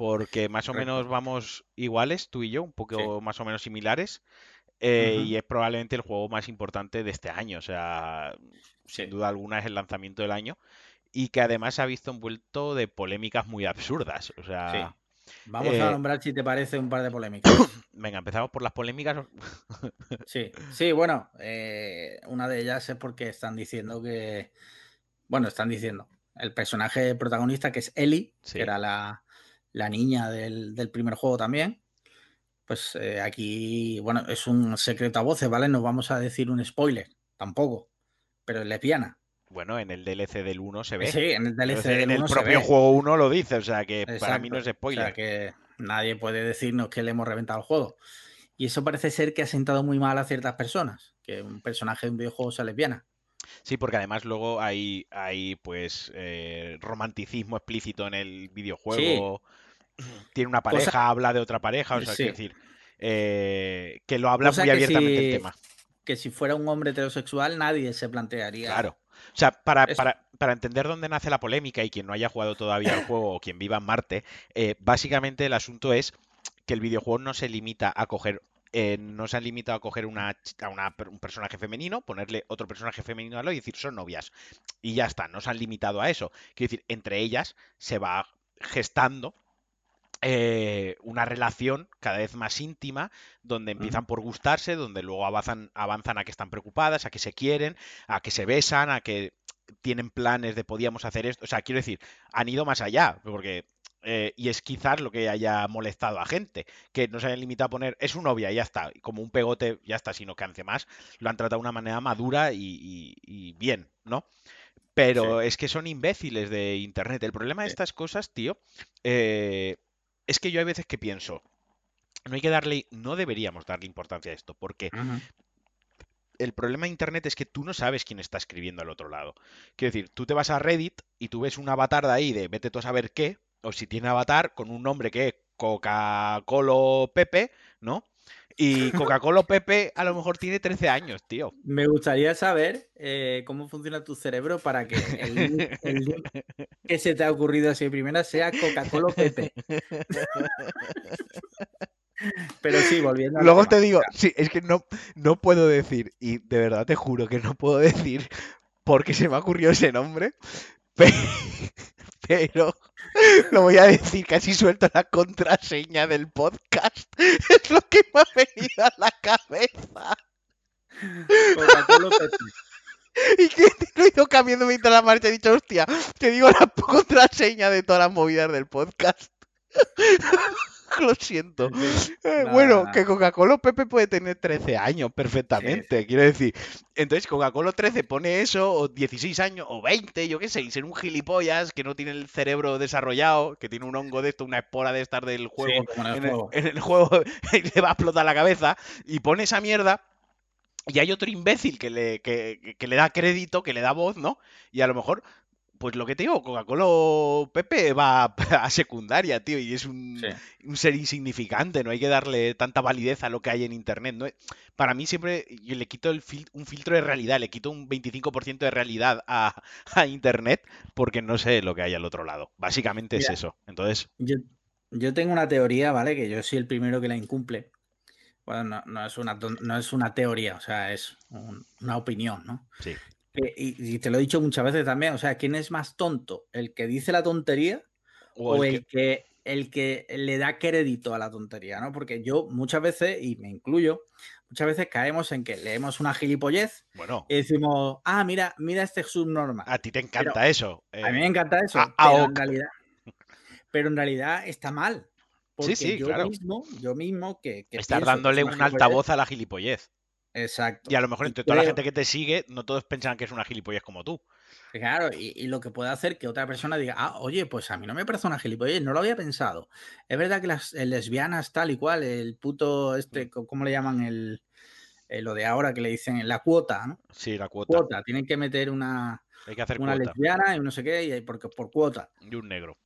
porque más o menos vamos iguales, tú y yo, un poco más o menos similares. Eh, y es probablemente el juego más importante de este año. O sea, sin duda alguna es el lanzamiento del año. Y que además se ha visto envuelto de polémicas muy absurdas. O sea. Vamos a eh, nombrar, si te parece, un par de polémicas. Venga, empezamos por las polémicas. sí, sí, bueno, eh, una de ellas es porque están diciendo que. Bueno, están diciendo. El personaje protagonista, que es Ellie, que era la, la niña del, primer juego también. Pues eh, aquí, bueno, es un secreto a voces, ¿vale? No vamos a decir un spoiler, tampoco, pero es lesbiana. Bueno, en el DLC del 1 se ve. Sí, en el DLC del 1 En el propio juego 1 lo dice, o sea que para mí no es spoiler. O sea que nadie puede decirnos que le hemos reventado el juego. Y eso parece ser que ha sentado muy mal a ciertas personas, que un personaje de un videojuego sea lesbiana. Sí, porque además luego hay, hay pues eh, romanticismo explícito en el videojuego. Tiene una pareja, habla de otra pareja, o sea, decir, eh, que lo habla muy abiertamente el tema. Que si fuera un hombre heterosexual nadie se plantearía. Claro. O sea, para, para, entender dónde nace la polémica y quien no haya jugado todavía el juego o quien viva en Marte, eh, básicamente el asunto es que el videojuego no se limita a coger eh, no se han limitado a coger una, a un personaje femenino, ponerle otro personaje femenino a lo y decir son novias. Y ya está, no se han limitado a eso. Quiero decir, entre ellas se va gestando eh, una relación cada vez más íntima, donde empiezan por gustarse, donde luego avanzan, avanzan a que están preocupadas, a que se quieren, a que se besan, a que tienen planes de podíamos hacer esto. O sea, quiero decir, han ido más allá, porque eh, y es quizás lo que haya molestado a gente, que no se hayan limitado a poner, es un novia, ya está, como un pegote, ya está, sino que hace más lo han tratado de una manera madura y, bien, ¿no? Pero es que son imbéciles de Internet. El problema de estas cosas, tío, eh, es que yo hay veces que pienso, no hay que darle, no deberíamos darle importancia a esto, porque el problema de Internet es que tú no sabes quién está escribiendo al otro lado. Quiero decir, tú te vas a Reddit y tú ves un avatar de ahí de vete tú a saber qué, o si tiene avatar con un nombre que es Coca-Cola Pepe, ¿no? Y Coca-Cola Pepe a lo mejor tiene 13 años, tío. Me gustaría saber eh, cómo funciona tu cerebro para que el, que se te ha ocurrido así primera sea Coca-Cola Pepe. Pero sí, volviendo. Luego te digo, sí, es que no, no puedo decir, y de verdad te juro que no puedo decir porque se me ha ocurrido ese nombre, pero lo voy a decir, casi suelto la contraseña del podcast. Es lo que me ha venido a la cabeza. Y que lo he ido cambiando mientras la marcha he dicho, hostia, te digo la contraseña de todas las movidas del podcast. Lo siento. Eh, bueno, que Coca-Cola Pepe puede tener 13 años perfectamente, quiero decir. Entonces, Coca-Cola 13 pone eso, o 16 años, o 20, yo qué sé, y ser un gilipollas que no tiene el cerebro desarrollado, que tiene un hongo de esto, una espora de estar del juego, en, el, juego. y le va a explotar la cabeza, y pone esa mierda. Y hay otro imbécil que le, que le da crédito, que le da voz, ¿no? Y a lo mejor pues lo que te digo, Coca-Cola Pepe va a secundaria, tío, y es un, ser insignificante, no hay que darle tanta validez a lo que hay en Internet. ¿no? Para mí siempre yo le quito el un filtro de realidad, le quito un 25% de realidad a, Internet porque no sé lo que hay al otro lado. Básicamente es eso. Entonces... Yo, tengo una teoría, ¿vale? Que yo soy el primero que la incumple. Bueno, no, es, una, no es una teoría, o sea, es una opinión, ¿no? Sí. Y, te lo he dicho muchas veces también, o sea, ¿quién es más tonto? ¿El que dice la tontería o, el, que... el que le da crédito a la tontería, ¿no? Porque yo muchas veces, y me incluyo, muchas veces caemos en que leemos una gilipollez bueno. y decimos, ah, mira, mira este subnormal. A ti te encanta eso. A mí me encanta eso, pero, en realidad, pero en realidad está mal. sí, sí, yo claro. mismo, yo mismo que... que Estás dándole un altavoz a la gilipollez. Exacto. Y a lo mejor entre toda la gente que te sigue, no todos piensan que es una gilipollez como tú. Claro, y, lo que puede hacer que otra persona diga, ah, oye, pues a mí no me parece una gilipollez, no lo había pensado. Es verdad que las eh, lesbianas tal y cual, el puto, este, mm. ¿cómo le llaman? El, eh, lo de ahora que le dicen la cuota, ¿no? Sí, la cuota. Cuota, tienen que meter una, Hay que hacer una lesbiana y no sé qué, y porque por cuota. Y un negro.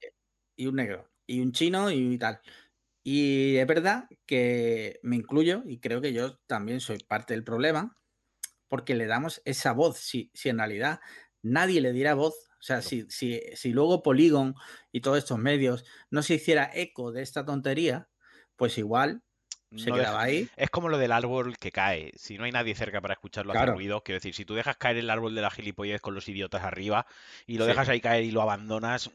Y un negro. Y un chino y tal. Y es verdad que me incluyo y creo que yo también soy parte del problema porque le damos esa voz. Si, si en realidad nadie le diera voz, o sea, si, si, si luego Polygon y todos estos medios no se hiciera eco de esta tontería, pues igual se quedaba ahí. Es como lo del árbol que cae. Si no hay nadie cerca para escucharlo hacer ruido, quiero decir, si tú dejas caer el árbol de la gilipollez con los idiotas arriba y lo dejas ahí caer y lo abandonas,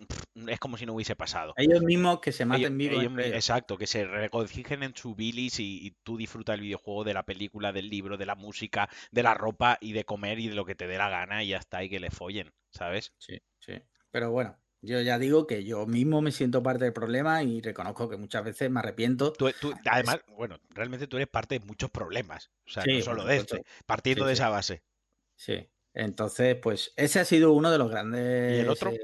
es como si no hubiese pasado. Ellos mismos que se maten vivos. exacto, que se regocijen en su bilis y, tú disfrutas el videojuego, de la película, del libro, de la música, de la ropa y de comer y de lo que te dé la gana y ya está, y que le follen, ¿sabes? Sí, sí. Pero bueno, yo ya digo que yo mismo me siento parte del problema y reconozco que muchas veces me arrepiento. además, bueno, realmente tú eres parte de muchos problemas. O sea, no solo de este, partiendo de esa base. Sí. Entonces, pues ese ha sido uno de los grandes. ¿Y el otro? Eh,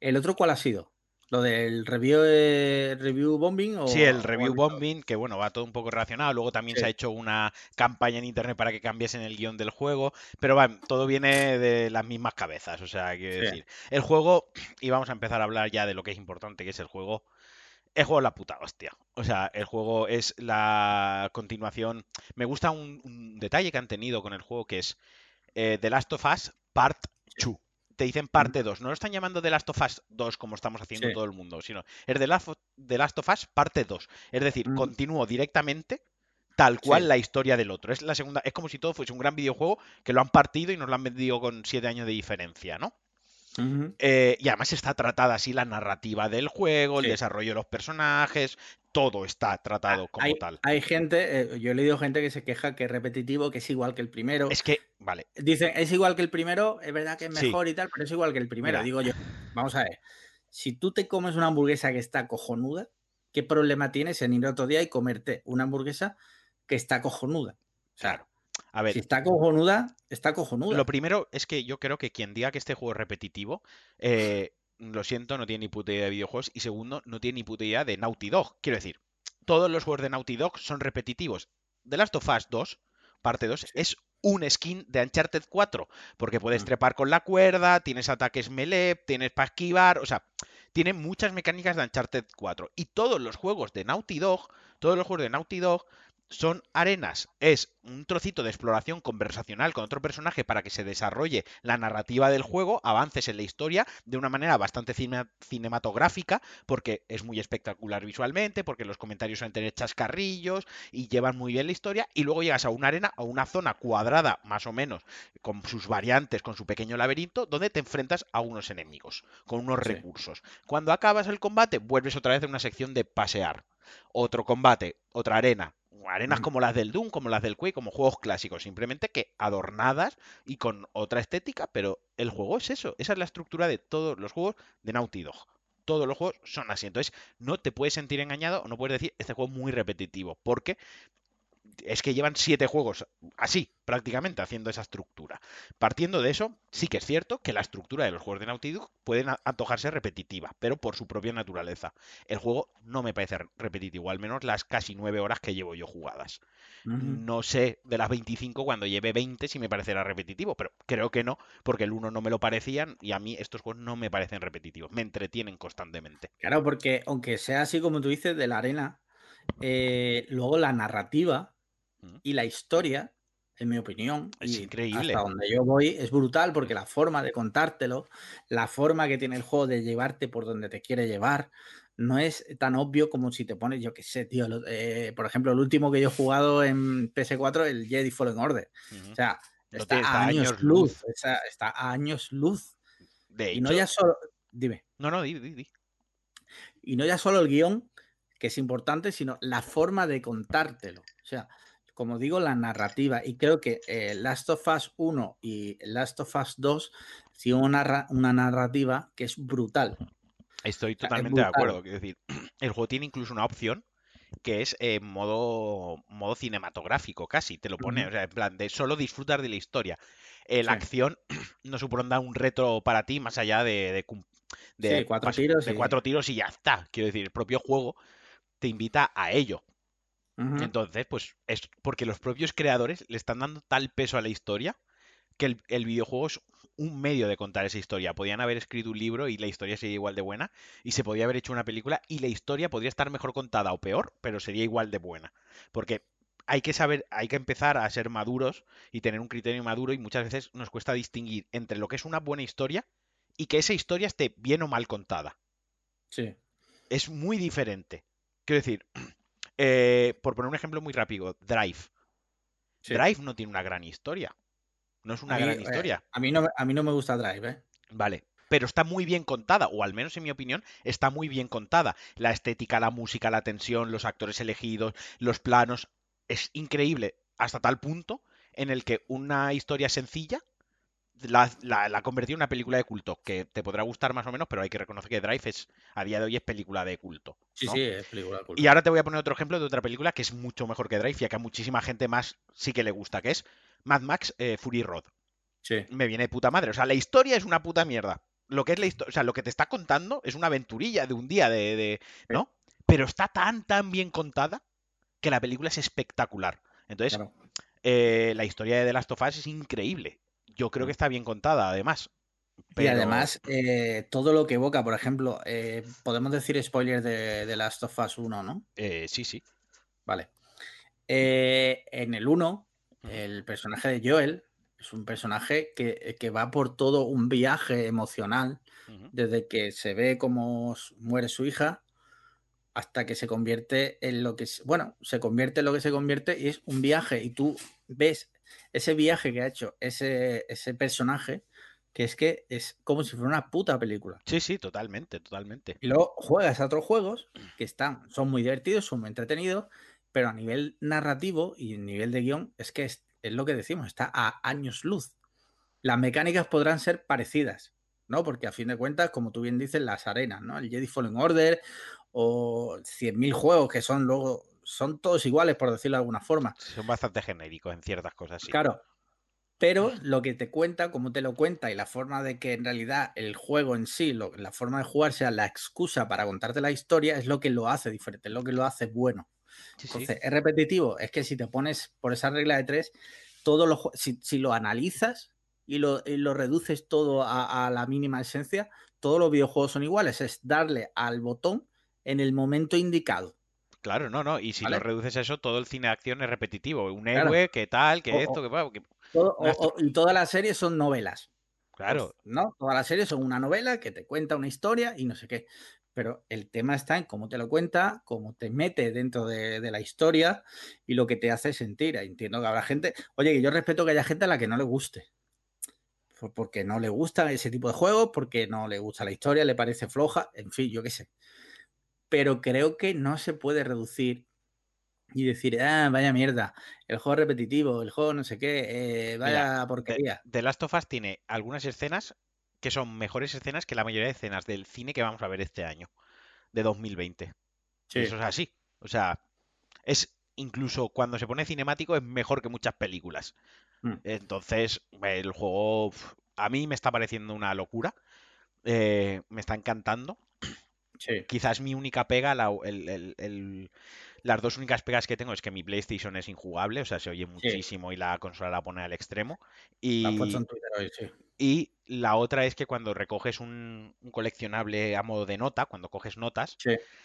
¿El otro cuál ha sido? ¿Lo del review, eh, review bombing? O, sí, el review bombing, que bueno, va todo un poco relacionado. Luego también se ha hecho una campaña en internet para que cambiesen el guion del juego. Pero va, todo viene de las mismas cabezas. O sea, quiero decir, el juego, y vamos a empezar a hablar ya de lo que es importante, que es el juego. El juego es la puta hostia. O sea, el juego es la continuación. Me gusta un, detalle que han tenido con el juego que es eh, The Last of Us Part 2 te dicen parte 2. No lo están llamando The Last of Us 2 como estamos haciendo todo el mundo, sino es The Last, Last of Us parte 2. Es decir, continúo continúo directamente tal cual la historia del otro. Es la segunda, es como si todo fuese un gran videojuego que lo han partido y nos lo han vendido con 7 años de diferencia, ¿no? Eh, y además está tratada así la narrativa del juego, el desarrollo de los personajes, todo está tratado como tal. Hay gente, eh, yo he leído gente que se queja que es repetitivo, que es igual que el primero. Es que, vale. Dicen, es igual que el primero, es verdad que es mejor y tal, pero es igual que el primero. Digo yo, vamos a ver, si tú te comes una hamburguesa que está cojonuda, ¿qué problema tienes en ir otro día y comerte una hamburguesa que está cojonuda? Claro. A ver, si está cojonuda, está cojonuda. Lo primero es que yo creo que quien diga que este juego es repetitivo, eh, lo siento, no tiene ni puta idea de videojuegos. Y segundo, no tiene ni puta idea de Naughty Dog. Quiero decir, todos los juegos de Naughty Dog son repetitivos. The Last of Us 2, parte 2, es un skin de Uncharted 4, porque puedes mm. trepar con la cuerda, tienes ataques melee, tienes para esquivar, o sea, tiene muchas mecánicas de Uncharted 4. Y todos los juegos de Naughty Dog, todos los juegos de Naughty Dog son arenas, es un trocito de exploración conversacional con otro personaje para que se desarrolle la narrativa del juego, avances en la historia de una manera bastante cinematográfica, porque es muy espectacular visualmente, porque los comentarios suelen tener chascarrillos y llevan muy bien la historia, y luego llegas a una arena, a una zona cuadrada más o menos, con sus variantes, con su pequeño laberinto, donde te enfrentas a unos enemigos, con unos recursos. Cuando acabas el combate, vuelves otra vez a una sección de pasear. Otro combate, otra arena, arenas como las del Doom, como las del Quake, como juegos clásicos, simplemente que adornadas y con otra estética, pero el juego es eso, esa es la estructura de todos los juegos de Naughty Dog. Todos los juegos son así, entonces no te puedes sentir engañado o no puedes decir este juego es muy repetitivo, porque es que llevan siete juegos así, prácticamente, haciendo esa estructura. Partiendo de eso, sí que es cierto que la estructura de los juegos de Naughty Dog pueden antojarse repetitiva, pero por su propia naturaleza. El juego no me parece repetitivo, al menos las casi nueve horas que llevo yo jugadas. No sé de las 25 cuando lleve 20 si me parecerá repetitivo, pero creo que no, porque el 1 no me lo parecían y a mí estos juegos no me parecen repetitivos, me entretienen constantemente. Claro, porque aunque sea así como tú dices de la arena, eh, luego la narrativa y la historia, en mi opinión, es increíble. Hasta donde yo voy es brutal porque la forma de contártelo, la forma que tiene el juego de llevarte por donde te quiere llevar, no es tan obvio como si te pones, yo qué sé, tío. Eh, por ejemplo, el último que yo he jugado en PS4, el Jedi Fallen Order. O sea, está, a años, luz. Está, a años luz. De y no ya solo. Dime. No, no, di, di, di. Y no ya solo el guion, que es importante, sino la forma de contártelo. O sea, como digo, la narrativa. Y creo que eh, Last of Us 1 y Last of Us 2 tienen una, una narrativa que es brutal. Estoy totalmente de acuerdo. Quiero decir, el juego tiene incluso una opción que es eh, modo, modo cinematográfico casi, te lo pone, o sea, en plan, de solo disfrutar de la historia. Eh, la acción no supone un reto para ti más allá de, de, cuatro, tiros de cuatro tiros y ya está. Quiero decir, el propio juego te invita a ello. Entonces, pues es porque los propios creadores le están dando tal peso a la historia que el, videojuego es un medio de contar esa historia. Podían haber escrito un libro y la historia sería igual de buena, y se podía haber hecho una película y la historia podría estar mejor contada o peor, pero sería igual de buena. Porque hay que saber, hay que empezar a ser maduros y tener un criterio maduro, y muchas veces nos cuesta distinguir entre lo que es una buena historia y que esa historia esté bien o mal contada. Sí. Es muy diferente. Quiero decir, eh, por poner un ejemplo muy rápido, Drive. Drive no tiene una gran historia. No es una gran eh, historia. a, mí no, a mí no me gusta Drive, ¿eh? Vale. Pero está muy bien contada, o al menos en mi opinión, está muy bien contada. La estética, la música, la tensión, los actores elegidos, los planos. Es increíble hasta tal punto en el que una historia sencilla la, la, convertido en una película de culto, que te podrá gustar más o menos, pero hay que reconocer que Drive es, a día de hoy es película de culto. Sí, sí, es película de culto. Y ahora te voy a poner otro ejemplo de otra película que es mucho mejor que Drive y a que a muchísima gente más sí que le gusta, que es Mad Max eh, Fury Road. Sí. Me viene de puta madre. O sea, la historia es una puta mierda. Lo que es la historia, o sea, lo que te está contando es una aventurilla de un día de, ¿no? Pero está tan, tan bien contada que la película es espectacular. Entonces, eh, la historia de The Last of Us es increíble yo creo que está bien contada, además. Y además, eh, todo lo que evoca, por ejemplo, eh, podemos decir spoilers de, de, Last of Us 1, ¿no? Eh, sí, sí. Vale. en el 1, el personaje de Joel es un personaje que, va por todo un viaje emocional, desde que se ve cómo muere su hija hasta que se convierte en lo que, bueno, se convierte en lo que se convierte y es un viaje y tú ves ese viaje que ha hecho ese, ese personaje que es que es como si fuera una puta película. Sí, sí, totalmente, totalmente. Y luego juegas a otros juegos que están, son muy divertidos, son muy entretenidos, pero a nivel narrativo y a nivel de guion es que es, es lo que decimos, está a años luz. Las mecánicas podrán ser parecidas, ¿no? Porque a fin de cuentas, como tú bien dices, las arenas, ¿no? El Jedi Fallen Order o 100.000 juegos que son luego, son todos iguales, por decirlo de alguna forma. Son bastante genéricos en ciertas cosas, sí. Claro, pero lo que te cuenta, como te lo cuenta y la forma de que en realidad el juego en sí, lo, la forma de jugar sea la excusa para contarte la historia, es lo que lo hace diferente, es lo que lo hace bueno. Entonces, es repetitivo, es que si te pones por esa regla de tres, todo lo, si, si lo analizas y lo, y lo reduces todo a, a, la mínima esencia, todos los videojuegos son iguales, es darle al botón en el momento indicado. Claro, no, no. Y si ¿vale? lo reduces a eso, todo el cine de acción es repetitivo. Un héroe, claro. que tal, que o, esto, que, que... Todo, o, y todas las series son novelas. Claro. Pues, ¿No? Todas las series son una novela que te cuenta una historia y no sé qué. Pero el tema está en cómo te lo cuenta, cómo te mete dentro de, de la historia y lo que te hace sentir. Entiendo que habrá gente. Oye, que yo respeto que haya gente a la que no le guste. Porque no le gusta ese tipo de juegos, porque no le gusta la historia, le parece floja, en fin, yo qué sé pero creo que no se puede reducir y decir, ah, vaya mierda, el juego repetitivo, el juego no sé qué, eh, vaya Mira, porquería. The, Last of Us tiene algunas escenas que son mejores escenas que la mayoría de escenas del cine que vamos a ver este año, de 2020. Sí. Eso es así. O sea, es incluso cuando se pone cinemático es mejor que muchas películas. Mm. Entonces, el juego a mí me está pareciendo una locura. Eh, me está encantando. Sí. Quizás mi única pega, la, el, el, el, las dos únicas pegas que tengo es que mi PlayStation es injugable, o sea, se oye muchísimo sí. y la consola la pone al extremo. Y, la en Twitter hoy, sí. y la otra es que cuando recoges un, un, coleccionable a modo de nota, cuando coges notas,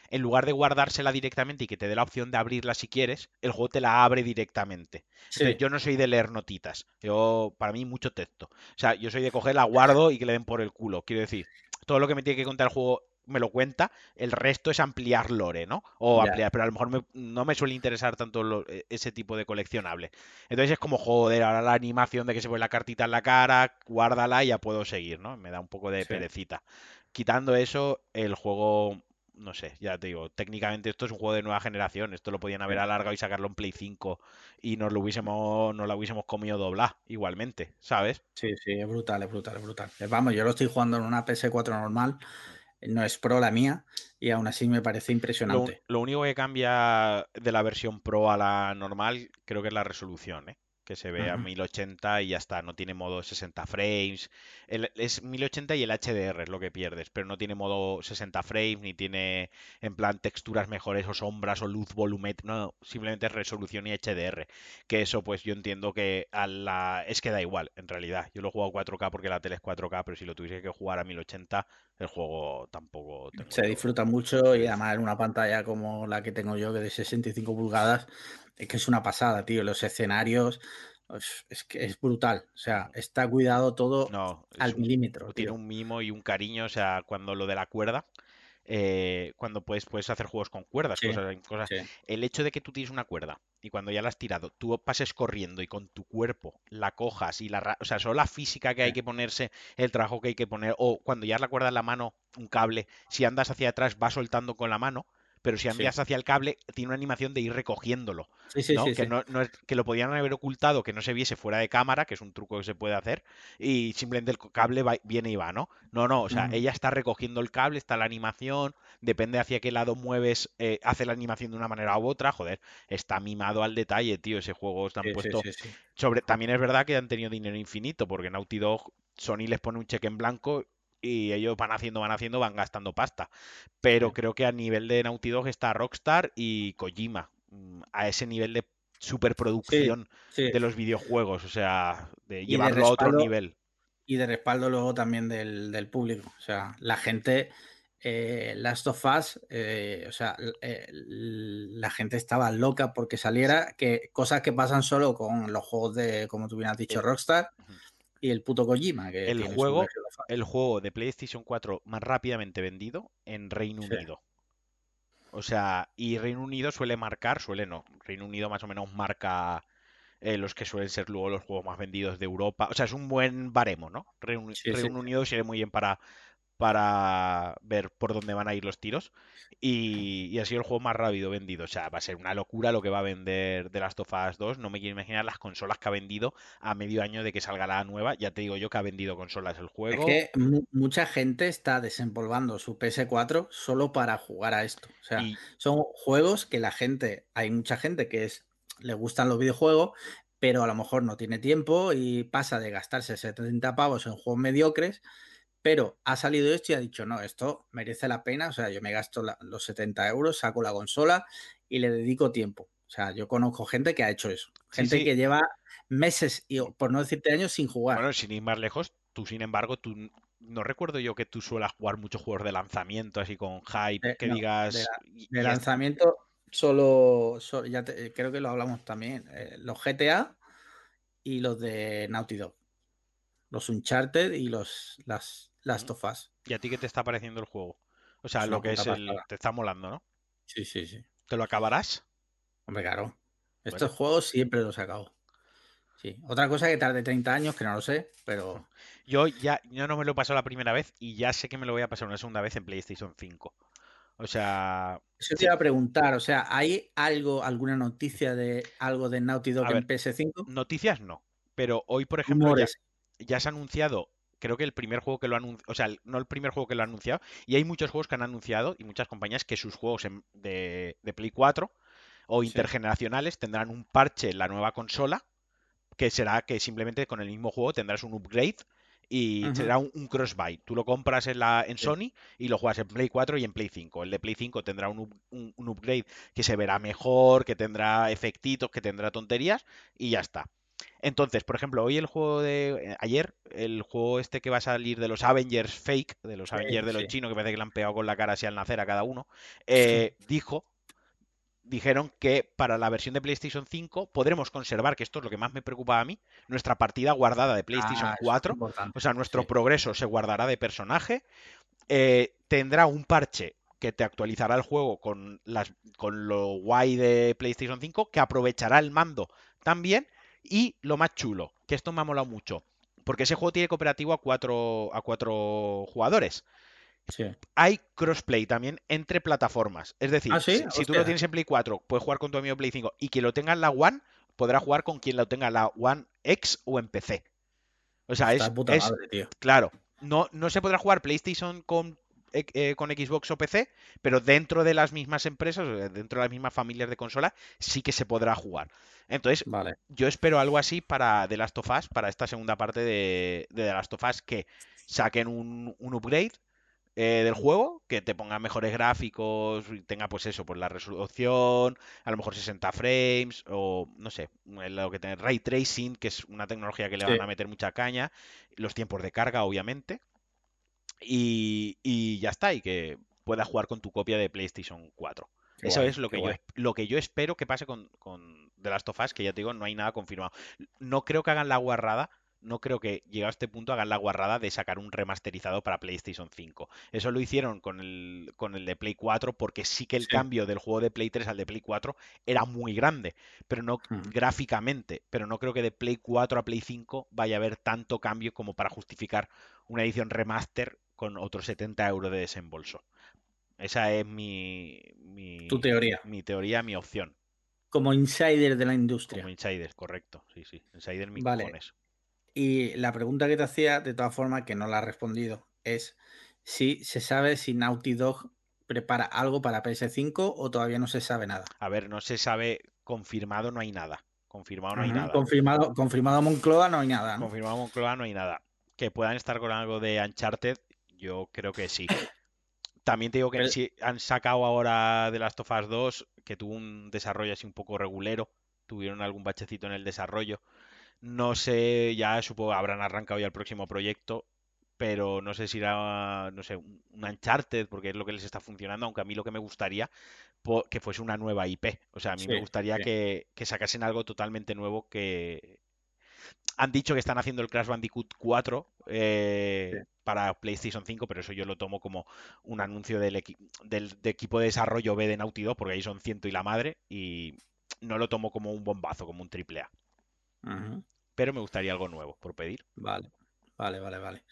en lugar de guardársela directamente y que te dé la opción de abrirla si quieres, el juego te la abre directamente. Entonces, yo no soy de leer notitas, yo para mí mucho texto. O sea, yo soy de cogerla, guardo y que le den por el culo. Quiero decir, todo lo que me tiene que contar el juego me lo cuenta, el resto es ampliar lore, ¿no? O yeah. ampliar, pero a lo mejor me, no me suele interesar tanto lo, e, ese tipo de coleccionable. Entonces es como, joder, ahora la animación de que se pone la cartita en la cara, guárdala y ya puedo seguir, ¿no? Me da un poco de sí. perecita. Quitando eso, el juego, no sé, ya te digo, técnicamente esto es un juego de nueva generación, esto lo podían haber alargado y sacarlo en Play 5 y nos lo hubiésemos, nos lo hubiésemos comido doblar igualmente, ¿sabes? Sí, sí, es brutal, es brutal, es brutal. Vamos, yo lo estoy jugando en una PS4 normal no es Pro la mía y aún así me parece impresionante. Lo, lo, único que cambia de la versión Pro a la normal creo que es la resolución, ¿eh? Que se ve uh -huh. a 1080 y ya está, no tiene modo 60 frames. El, es 1080 y el HDR es lo que pierdes, pero no tiene modo 60 frames, ni tiene en plan texturas mejores o sombras o luz volumen, no, simplemente resolución y HDR. Que eso pues yo entiendo que a la... es que da igual, en realidad. Yo lo juego a 4K porque la tele es 4K, pero si lo tuviese que jugar a 1080, el juego tampoco... Se disfruta mucho y además en una pantalla como la que tengo yo, que de 65 pulgadas, es que es una pasada, tío. Los escenarios es que es brutal. O sea, está cuidado todo no, al un, milímetro. Tiene tío. un mimo y un cariño. O sea, cuando lo de la cuerda, eh, cuando puedes, puedes hacer juegos con cuerdas, sí, cosas, cosas. Sí. El hecho de que tú tienes una cuerda y cuando ya la has tirado, tú pases corriendo y con tu cuerpo la cojas y la. O sea, solo la física que hay que ponerse, el trabajo que hay que poner, o cuando ya la cuerda en la mano, un cable, si andas hacia atrás, va soltando con la mano pero si envías sí. hacia el cable, tiene una animación de ir recogiéndolo. Sí, sí, ¿no? que, no, no es, que lo podían haber ocultado, que no se viese fuera de cámara, que es un truco que se puede hacer, y simplemente el cable va, viene y va, ¿no? No, no, o sea, ella está recogiendo el cable, está la animación, depende hacia qué lado mueves, eh, hace la animación de una manera u otra, joder, está mimado al detalle, tío, ese juego está puesto sobre... También es verdad que han tenido dinero infinito, porque Naughty Dog, Sony les pone un cheque en blanco y ellos van haciendo, van haciendo, van gastando pasta. Pero creo que a nivel de Naughty Dog está Rockstar y Kojima. Mm, a ese nivel de superproducción sí, sí. de los videojuegos, o sea, de llevarlo de respaldo, a otro nivel. Y de respaldo luego también del, del público. O sea, la gente, eh, Last of Us, eh, o sea, eh, la gente estaba loca porque saliera, que cosas que pasan solo con los juegos de, como tú bien has dicho, Rockstar. Y el puto Kojima. Que el, juego, el juego de PlayStation 4 más rápidamente vendido en Reino sí. Unido. O sea, y Reino Unido suele marcar, suele no, Reino Unido más o menos marca eh, los que suelen ser luego los juegos más vendidos de Europa. O sea, es un buen baremo, ¿no? Reino, Unido sirve muy bien para, para ver por dónde van a ir los tiros. Y, ha sido el juego más rápido vendido. O sea, va a ser una locura lo que va a vender de Last of Us 2. No me quiero imaginar las consolas que ha vendido a medio año de que salga la nueva. Ya te digo yo que ha vendido consolas el juego. Es que mucha gente está desempolvando su PS4 solo para jugar a esto. O sea, son juegos que la gente, hay mucha gente que es le gustan los videojuegos, pero a lo mejor no tiene tiempo y pasa de gastarse 70 pavos en juegos mediocres pero ha salido esto y ha dicho, no, esto merece la pena, o sea, yo me gasto los 70 euros, saco la consola y le dedico tiempo. O sea, yo conozco gente que ha hecho eso, gente que lleva meses, y por no decirte años, sin jugar. Bueno, sin ir más lejos, tú sin embargo, tú no recuerdo yo que tú suelas jugar muchos juegos de lanzamiento, así con hype, eh, que digas... De, lanzamiento solo, ya creo que lo hablamos también, eh, los GTA y los de Naughty Dog. Los Uncharted y los, las, Last of Us. ¿Y a ti qué te está pareciendo el juego? O sea, lo que es el. Te está molando, ¿no? Sí, sí, sí. ¿Te lo acabarás? Hombre, claro. Estos juegos siempre los acabo. Sí. Otra cosa que tarde 30 años, que no lo sé, pero. Yo ya yo no me lo he pasado la primera vez y ya sé que me lo voy a pasar una segunda vez en PlayStation 5. O sea. Eso te iba a preguntar, o sea, ¿hay algo, alguna noticia de algo de Naughty Dog en PS5? Noticias no. Pero hoy, por ejemplo, ya, ya, se ha anunciado creo que el primer juego que lo ha anunciado, o sea, no el primer juego que lo ha anunciado, y hay muchos juegos que han anunciado y muchas compañías que sus juegos de, Play 4 o intergeneracionales tendrán un parche en la nueva consola, que será que simplemente con el mismo juego tendrás un upgrade y será un, cross-buy. Tú lo compras en, la, en Sony y lo juegas en Play 4 y en Play 5. El de Play 5 tendrá un, un upgrade que se verá mejor, que tendrá efectitos, que tendrá tonterías y ya está. Entonces, por ejemplo, hoy el juego de. Eh, ayer, el juego este que va a salir de los Avengers fake, de los Avengers de los chinos, que parece que le han pegado con la cara así al nacer a cada uno, eh, dijo. Dijeron que para la versión de PlayStation 5 podremos conservar, que esto es lo que más me preocupa a mí, nuestra partida guardada de PlayStation 4. Ah, o sea, nuestro progreso se guardará de personaje. Eh, tendrá un parche que te actualizará el juego con, las, con lo guay de PlayStation 5, que aprovechará el mando también y lo más chulo, que esto me ha molado mucho, porque ese juego tiene cooperativo a cuatro, a cuatro jugadores. Hay crossplay también entre plataformas. Es decir, ¿Ah, si, tú lo tienes en Play 4, puedes jugar con tu amigo Play 5 y quien lo tenga en la One, podrá jugar con quien lo tenga en la One X o en PC. O sea, es, claro, no, no se podrá jugar PlayStation con eh, con Xbox o PC, pero dentro de las mismas empresas, dentro de las mismas familias de consola, sí que se podrá jugar. Entonces, yo espero algo así para The Last of Us, para esta segunda parte de, The Last of Us, que saquen un, upgrade eh, del juego, que te ponga mejores gráficos, tenga pues eso, pues la resolución, a lo mejor 60 frames, o no sé, lo que tiene ray tracing, que es una tecnología que le van a meter mucha caña, los tiempos de carga, obviamente. Y, ya está, y que puedas jugar con tu copia de PlayStation 4. Eso es lo que, yo, lo que yo espero que pase con, con The Last of Us, que ya te digo, no hay nada confirmado. No creo que hagan la guarrada, no creo que llegado a este punto hagan la guarrada de sacar un remasterizado para PlayStation 5. Eso lo hicieron con el, con el de Play 4 porque sí que el cambio del juego de Play 3 al de Play 4 era muy grande, pero no gráficamente, pero no creo que de Play 4 a Play 5 vaya a haber tanto cambio como para justificar una edición remaster con otros 70 euros de desembolso. Esa es mi, Tu teoría. Mi teoría, mi opción. Como insider de la industria. Como insider, correcto. Sí, sí. Insider mi vale. Y la pregunta que te hacía, de todas formas, que no la has respondido, es si se sabe si Naughty Dog prepara algo para PS5 o todavía no se sabe nada. A ver, no se sabe, confirmado no hay nada. Confirmado no hay nada. Confirmado, confirmado Moncloa no hay nada. Confirmado Moncloa no hay nada. Que puedan estar con algo de Uncharted, yo creo que sí. También te digo que si han sacado ahora de Last of Us 2, que tuvo un desarrollo así un poco regulero, tuvieron algún bachecito en el desarrollo. No sé, ya supongo habrán arrancado ya el próximo proyecto, pero no sé si era, no sé, un Uncharted, porque es lo que les está funcionando, aunque a mí lo que me gustaría que fuese una nueva IP. O sea, a mí me gustaría que, que, sacasen algo totalmente nuevo que, han dicho que están haciendo el Crash Bandicoot 4 eh, para PlayStation 5, pero eso yo lo tomo como un anuncio del, del equipo de desarrollo B de Naughty Dog, porque ahí son ciento y la madre, y no lo tomo como un bombazo, como un triple A. Pero me gustaría algo nuevo por pedir. Vale, vale, vale, vale.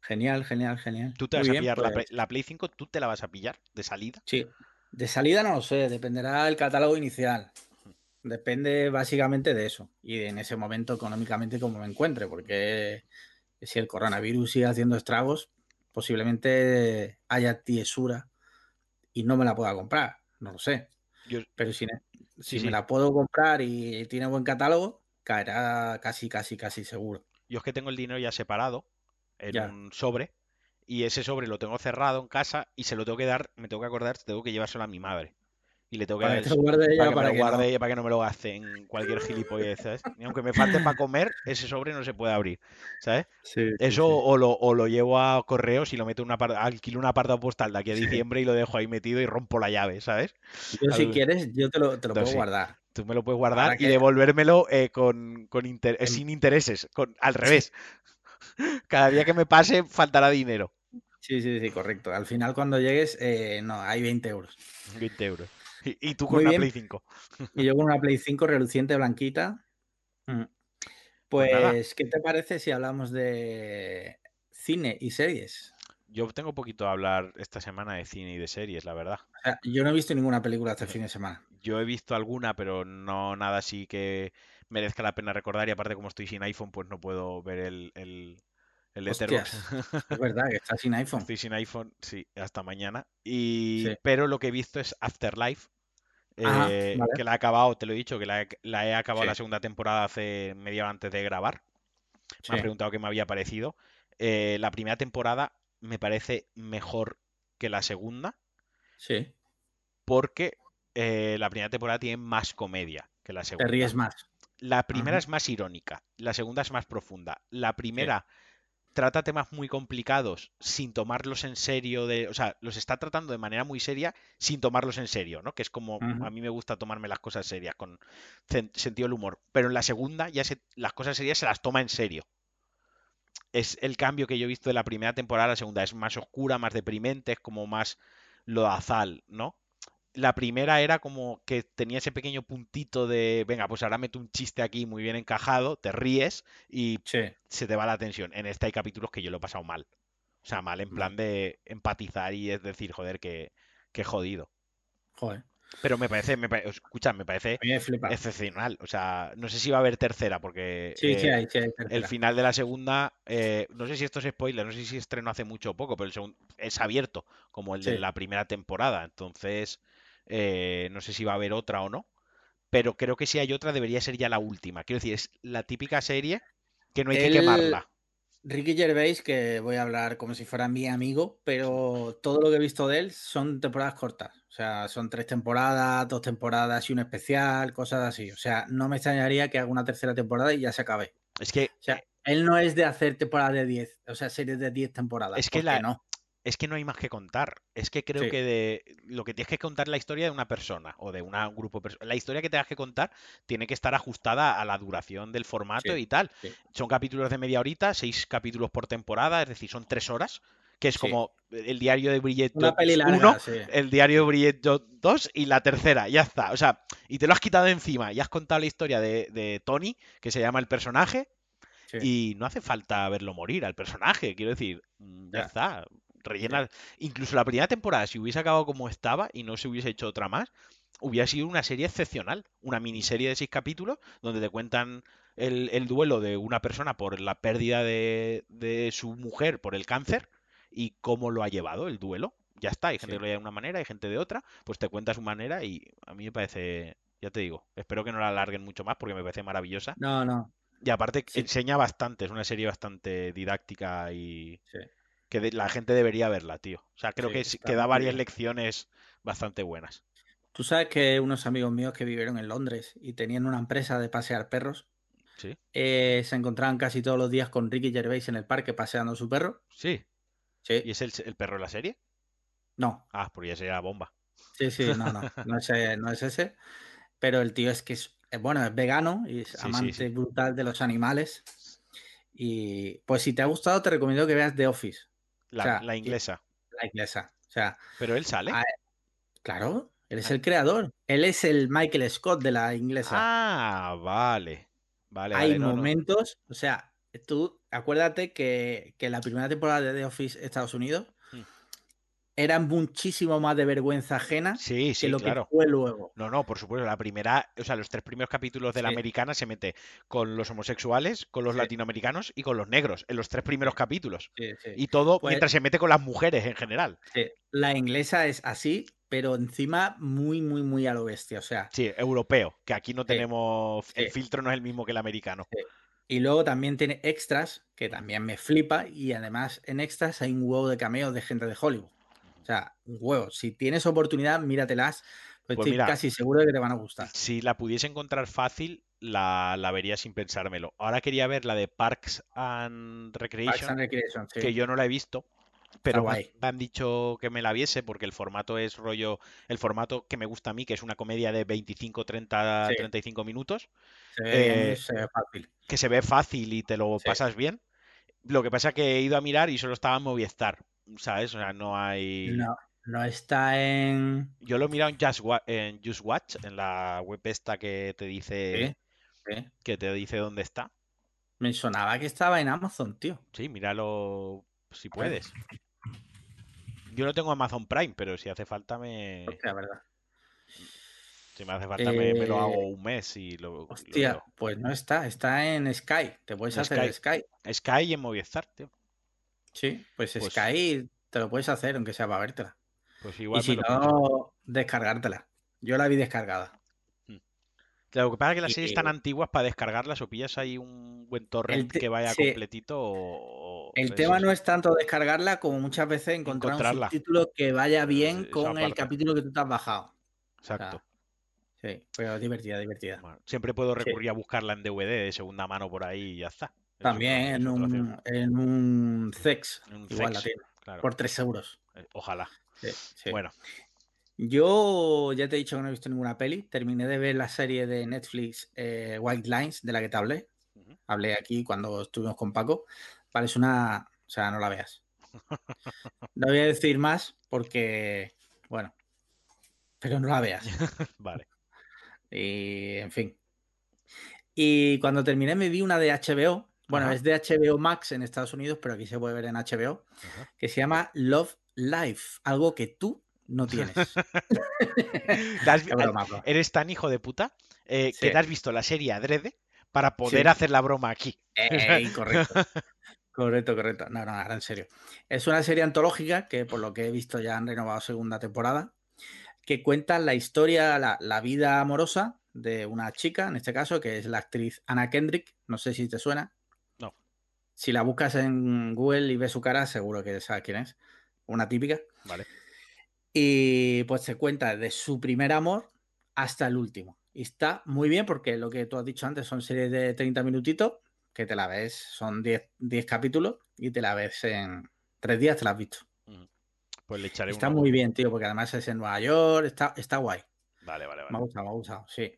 Genial, genial, genial. ¿Tú te vas a pillar pues la, Play, 5? ¿Tú te la vas a pillar de salida? Sí. De salida no lo sé, dependerá del catálogo inicial. Depende básicamente de eso. Y en ese momento económicamente como me encuentre, porque si el coronavirus sigue haciendo estragos, posiblemente haya tiesura y no me la pueda comprar. No lo sé. Pero si, si me la puedo comprar y tiene buen catálogo, caerá casi, casi, casi seguro. Yo es que tengo el dinero ya separado en un sobre y ese sobre lo tengo cerrado en casa y se lo tengo que dar, me tengo que acordar, tengo que llevárselo a mi madre. Y le tengo que dar para, que, lo guarde ella para que no me lo gaste en cualquier gilipollez, ¿sabes? Y aunque me falte para comer, ese sobre no se puede abrir, ¿sabes? Eso O, lo, o, lo, llevo a correos y lo meto en una alquilo una apartado postal de aquí a diciembre y lo dejo ahí metido y rompo la llave, ¿sabes? Yo si quieres, yo te lo, te lo puedo guardar. Tú me lo puedes guardar y devolvérmelo eh, con, con sin intereses, con, al revés. Cada día que me pase faltará dinero. Sí, sí, sí, correcto. Al final cuando llegues, eh, no, hay 20 euros. 20 euros. Y, tú con una Play 5. Y yo con una Play 5 reluciente, blanquita. Mm. Pues, pues ¿qué te parece si hablamos de cine y series? Yo tengo poquito a hablar esta semana de cine y de series, la verdad. yo no he visto ninguna película este fin de semana. Yo he visto alguna, pero no nada así que merezca la pena recordar. Y aparte, como estoy sin iPhone, pues no puedo ver el, el, el es verdad que estás sin iPhone. Estoy sin iPhone, sí, hasta mañana. Y... Pero lo que he visto es Afterlife. Eh, que la he acabado, te lo he dicho, que la he, acabado la segunda temporada hace media antes de grabar. Me ha preguntado qué me había parecido. Eh, la primera temporada me parece mejor que la segunda. Sí. Porque eh, la primera temporada tiene más comedia que la segunda. Te ríes más. La primera es más irónica, la segunda es más profunda. La primera trata temas muy complicados sin tomarlos en serio, de, o sea, los está tratando de manera muy seria sin tomarlos en serio, ¿no? Que es como a mí me gusta tomarme las cosas serias, con sentido del humor. Pero en la segunda ya se, las cosas serias se las toma en serio. Es el cambio que yo he visto de la primera temporada a la segunda. Es más oscura, más deprimente, es como más lodazal, ¿no? La primera era como que tenía ese pequeño puntito de, venga, pues ahora meto un chiste aquí muy bien encajado, te ríes y se te va la atención. En esta hay capítulos que yo lo he pasado mal. O sea, mal en plan de empatizar y es decir, joder, que, que jodido. Joder. Pero me parece, me escucha, me parece excepcional. O sea, no sé si va a haber tercera, porque eh, el final de la segunda, eh, no sé si esto es spoiler, no sé si estreno hace mucho o poco, pero el segundo es abierto, como el de la primera temporada. Entonces, eh, no sé si va a haber otra o no. Pero creo que si hay otra, debería ser ya la última. Quiero decir, es la típica serie que no hay que quemarla. Ricky Gervais, que voy a hablar como si fuera mi amigo, pero todo lo que he visto de él son temporadas cortas. O sea, son tres temporadas, dos temporadas y un especial, cosas así. O sea, no me extrañaría que haga una tercera temporada y ya se acabe. Es que. O sea, él no es de hacer temporadas de 10, o sea, series de 10 temporadas. Es que la, no es que no hay más que contar. Es que creo que de, lo que tienes que contar es la historia de una persona o de un grupo. La historia que tengas que contar tiene que estar ajustada a la duración del formato y tal. Son capítulos de media horita, seis capítulos por temporada, es decir, son tres horas, que es como el diario de Bridget 1, el diario de Bridget 2 y la tercera, ya está. O sea, y te lo has quitado encima y has contado la historia de, de Tony, que se llama el personaje, y no hace falta verlo morir al personaje, quiero decir, mm, ya. está rellenar. Incluso la primera temporada, si hubiese acabado como estaba y no se hubiese hecho otra más, hubiera sido una serie excepcional. Una miniserie de seis capítulos donde te cuentan el, duelo de una persona por la pérdida de, su mujer por el cáncer y cómo lo ha llevado el duelo. Ya está, hay gente que lo lleva de una manera, hay gente de otra, pues te cuenta su manera y a mí me parece, ya te digo, espero que no la alarguen mucho más porque me parece maravillosa. No, no. Y aparte enseña bastante, es una serie bastante didáctica y, que la gente debería verla, tío. O sea, creo que, que da varias lecciones bastante buenas. Tú sabes que unos amigos míos que vivieron en Londres y tenían una empresa de pasear perros, ¿Sí? Eh, se encontraban casi todos los días con Ricky Gervais en el parque paseando a su perro. Sí. sí. ¿Y es el, perro de la serie? No. Ah, porque ya sería bomba. Sí, sí, no, no, no es, no es ese. Pero el tío es que es, bueno, es vegano y es amante brutal de los animales. Y pues si te ha gustado, te recomiendo que veas The Office. La, inglesa. La inglesa. O sea, Pero él sale. claro, él es el creador. Él es el Michael Scott de la inglesa. Ah, vale. hay momentos, o sea, tú acuérdate que, que la primera temporada de The Office Estados Unidos era muchísimo más de vergüenza ajena sí, sí, que lo claro. que fue luego. No, no, por supuesto. La primera, o sea, los tres primeros capítulos de la americana se mete con los homosexuales, con los latinoamericanos y con los negros, en los tres primeros capítulos. Y todo pues mientras se mete con las mujeres en general. La inglesa es así, pero encima muy, muy, muy a lo bestia. O sea. Sí, europeo, que aquí no tenemos. El filtro no es el mismo que el americano. Y luego también tiene extras, que también me flipa, y además en extras hay un huevo de cameos de gente de Hollywood. O sea, un huevo. Si tienes oportunidad, míratelas. Pues, pues estoy casi seguro de que te van a gustar. Si la pudiese encontrar fácil, la, vería sin pensármelo. Ahora quería ver la de Parks and Recreation, que yo no la he visto, pero me, han dicho que me la viese porque el formato es rollo, el formato que me gusta a mí, que es una comedia de 25, 30, 35 minutos. Se ve, eh, se ve, fácil. Que se ve fácil y te lo pasas bien. Lo que pasa es que he ido a mirar y solo estaba en Movistar. ¿Sabes? O sea, no hay... No, no está en... Yo lo he mirado en Just, Watch, en Just Watch, en la web esta que te dice... Que te dice dónde está. Me sonaba que estaba en Amazon, tío. Sí, míralo si puedes. Yo no tengo Amazon Prime, pero si hace falta me... Hostia, verdad. Si me hace falta me, lo hago eh, un mes y lo... Hostia, pues no está. Está en Sky. Te puedes hacer Sky. Sky y en Movistar, tío. Sí, pues, pues, Sky te lo puedes hacer, aunque sea para vértela. Pues igual y si no, descargártela. Yo la vi descargada. Hmm. Lo que pasa es que las series están antiguas para descargarlas o pillas ahí un buen torrent que vaya completito o... El tema no es tanto descargarla como muchas veces encontrar un subtítulo que vaya bien con el capítulo que tú te has bajado. Exacto. sí, pero divertida, divertida. siempre puedo recurrir a buscarla en DVD de segunda mano por ahí y ya está. También en un, en un Zex, igual la tiene, por 3 euros. Eh, ojalá. Bueno. Yo ya te he dicho que no he visto ninguna peli. Terminé de ver la serie de Netflix eh, White Lines, de la que te hablé. Hablé aquí cuando estuvimos con Paco. Parece una. O sea, no la veas. No voy a decir más porque. Bueno. Pero no la veas. vale. Y, en fin. Y cuando terminé me vi una de HBO bueno, es de HBO Max en Estados Unidos, pero aquí se puede ver en HBO, que se llama Love Life, algo que tú no tienes. Eres tan hijo de puta eh, que te has visto la serie adrede para poder hacer la broma aquí. correcto. correcto, correcto. No, no, ahora en serio. Es una serie antológica que por lo que he visto ya han renovado segunda temporada, que cuenta la historia, la, la vida amorosa de una chica, en este caso, que es la actriz Anna Kendrick, no sé si te suena. Si la buscas en Google y ves su cara, seguro que sabes quién es. Una típica. Vale. Y pues se cuenta de su primer amor hasta el último. Y está muy bien porque lo que tú has dicho antes son series de 30 minutitos que te la ves, son 10, 10 capítulos y te la ves en tres días, te la has visto. Pues le echaré Está muy bien, tío, porque además es en Nueva York, está, está guay. Vale, vale, vale. Me ha gustado, me ha gustado, sí.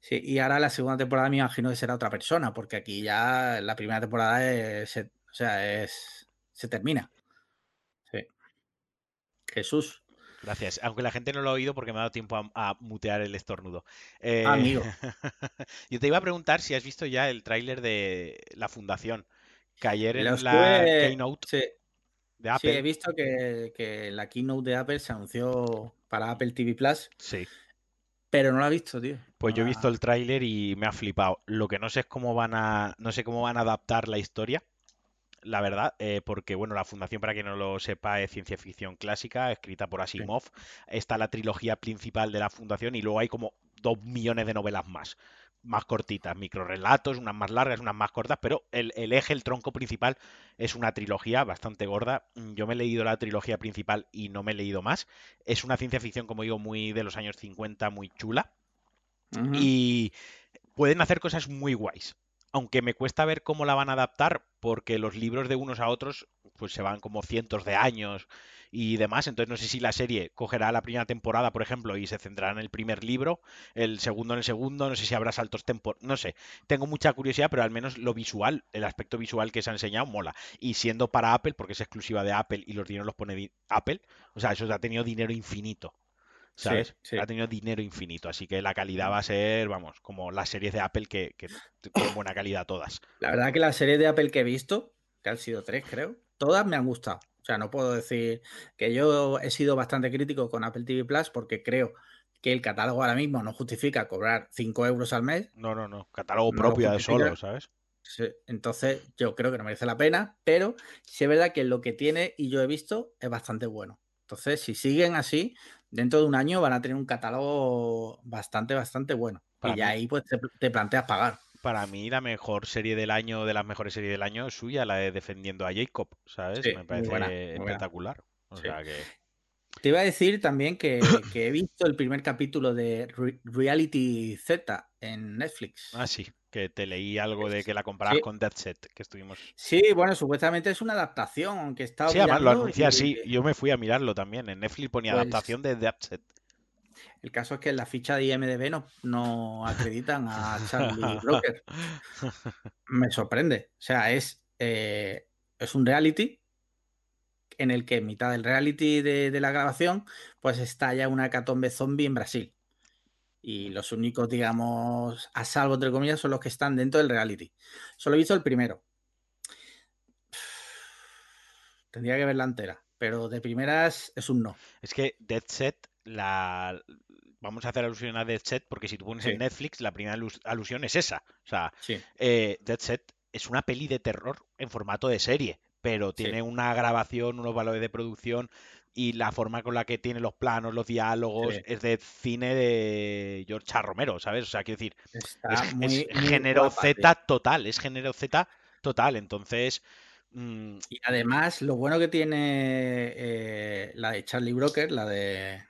Sí, y ahora la segunda temporada me imagino que será otra persona, porque aquí ya la primera temporada se, o sea, es, se termina. Sí. Jesús. Gracias. Aunque la gente no lo ha oído porque me ha dado tiempo a, mutear el estornudo. Eh, Amigo. yo te iba a preguntar si has visto ya el tráiler de la fundación. Que ayer en la keynote de Apple. Sí, he visto que, que la keynote de Apple se anunció para Apple TV Plus. Sí. Pero no lo he visto, tío. Pues yo he visto el tráiler y me ha flipado. Lo que no sé es cómo van a. No sé cómo van a adaptar la historia. La verdad, eh, porque bueno, la fundación, para quien no lo sepa, es ciencia ficción clásica, escrita por Asimov. Está la trilogía principal de la fundación y luego hay como dos millones de novelas más más cortitas, microrelatos, unas más largas, unas más cortas, pero el, eje, el tronco principal es una trilogía bastante gorda. Yo me he leído la trilogía principal y no me he leído más. Es una ciencia ficción, como digo, muy de los años 50, muy chula. Y pueden hacer cosas muy guays. Aunque me cuesta ver cómo la van a adaptar, porque los libros de unos a otros pues se van como cientos de años y demás. Entonces no sé si la serie cogerá la primera temporada, por ejemplo, y se centrará en el primer libro, el segundo en el segundo, no sé si habrá saltos temporales, no sé. Tengo mucha curiosidad, pero al menos lo visual, el aspecto visual que se ha enseñado mola. Y siendo para Apple, porque es exclusiva de Apple y los dineros los pone Apple, o sea, eso ha tenido dinero infinito. ¿Sabes? Ha tenido dinero infinito, así que la calidad va a ser, vamos, como las series de Apple que, que tienen buena calidad todas. La verdad que las series de Apple que he visto, que han sido tres, creo, todas me han gustado. O sea, no puedo decir que yo he sido bastante crítico con Apple TV Plus porque creo que el catálogo ahora mismo no justifica cobrar 5 euros al mes. No, no, no. Catálogo propio de solo, ¿sabes? Entonces, yo creo que no merece la pena, pero sí es verdad que lo que tiene y yo he visto es bastante bueno. Entonces, si siguen así, dentro de un año van a tener un catálogo bastante, bastante bueno. y ya ahí pues te, planteas pagar. Para mí la mejor serie del año, de las mejores series del año, es suya, la de Defendiendo a Jacob, ¿sabes? Me parece espectacular. O sea que... Te iba a decir también que, he visto el primer capítulo de Reality Z en Netflix. Ah, sí, que te leí algo de que la comparabas con Dead Set, que estuvimos. Sí, bueno, supuestamente es una adaptación, aunque está. Sí, además lo anuncia así. Yo me fui a mirarlo también. En Netflix ponía pues adaptación de Dead Set. El caso es que en la ficha de IMDB no, no acreditan a Charlie Broker. Me sorprende. O sea, es, eh, es un reality en el que en mitad del reality de, la grabación, pues estalla una catombe zombie en Brasil. Y los únicos, digamos, a salvo, entre comillas, son los que están dentro del reality. Solo he visto el primero. Tendría que ver la entera, pero de primeras es un no. Es que Dead Set, la... vamos a hacer alusión a Dead Set, porque si tú pones en Netflix, la primera alusión es esa. O sea, eh, Dead Set es una peli de terror en formato de serie pero tiene una grabación, unos valores de producción y la forma con la que tiene los planos, los diálogos, es de cine de George Romero, ¿sabes? O sea, quiero decir, es, género Z total, es género Z total, entonces... Mm, y además, lo bueno que tiene eh, la de Charlie Broker, la de,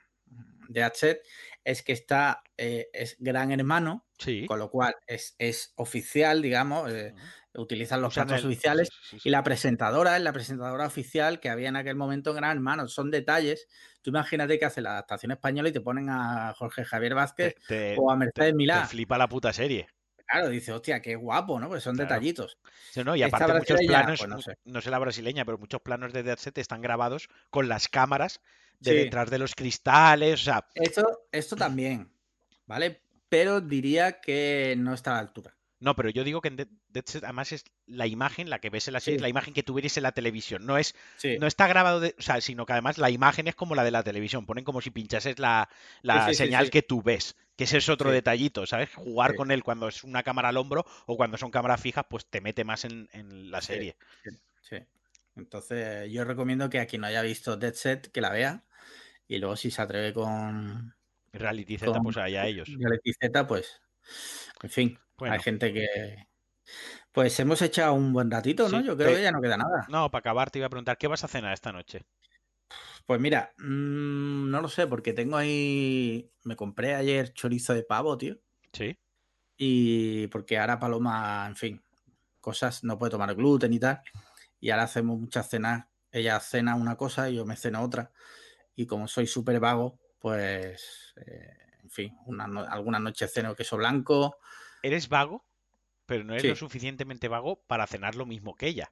de Hatchet, es que está, eh, es gran hermano, con lo cual es, es oficial, digamos, eh, utilizan los datos oficiales y la presentadora es la presentadora oficial que había en aquel momento en Gran Hermano. Son detalles. Tú imagínate que hace la adaptación española y te ponen a Jorge Javier Vázquez o a Mercedes Milá. Te flipa la puta serie. Claro, dice, hostia, qué guapo, ¿no? Pues son detallitos. no, y aparte muchos planos, pues no, sé. la brasileña, pero muchos planos de Dead Set están grabados con las cámaras de detrás de los cristales, o sea... Esto, esto también, ¿vale? Pero diría que no está a la altura. No, pero yo digo que en Dead Set además es la imagen, la que ves en la serie, la imagen que tú en la televisión. No es, no está grabado, de, o sea, sino que además la imagen es como la de la televisión. Ponen como si pinchases la, la señal que tú ves. Que ese es otro detallito, ¿sabes? Jugar con él cuando es una cámara al hombro o cuando son cámaras fijas, pues te mete más en, la serie. Sí. Entonces, yo recomiendo que a quien no haya visto Dead Set, que la vea. Y luego, si se atreve con. Reality Z, pues allá ellos. Reality Z, pues. En fin. Hay gente que. Pues hemos echado un buen ratito, ¿no? Yo creo que ya no queda nada. No, para acabar te iba a preguntar, ¿qué vas a cenar esta noche? Pues mira, mm, no lo sé, porque tengo ahí. Me compré ayer chorizo de pavo, tío. Sí. Y porque ahora Paloma, en fin, cosas, no puede tomar gluten y tal. Y ahora hacemos muchas cenas. Ella cena una cosa y yo me ceno otra. Y como soy súper vago, pues, eh, en fin, una, algunas noches ceno queso blanco, eres vago, pero no eres lo suficientemente vago para cenar lo mismo que ella.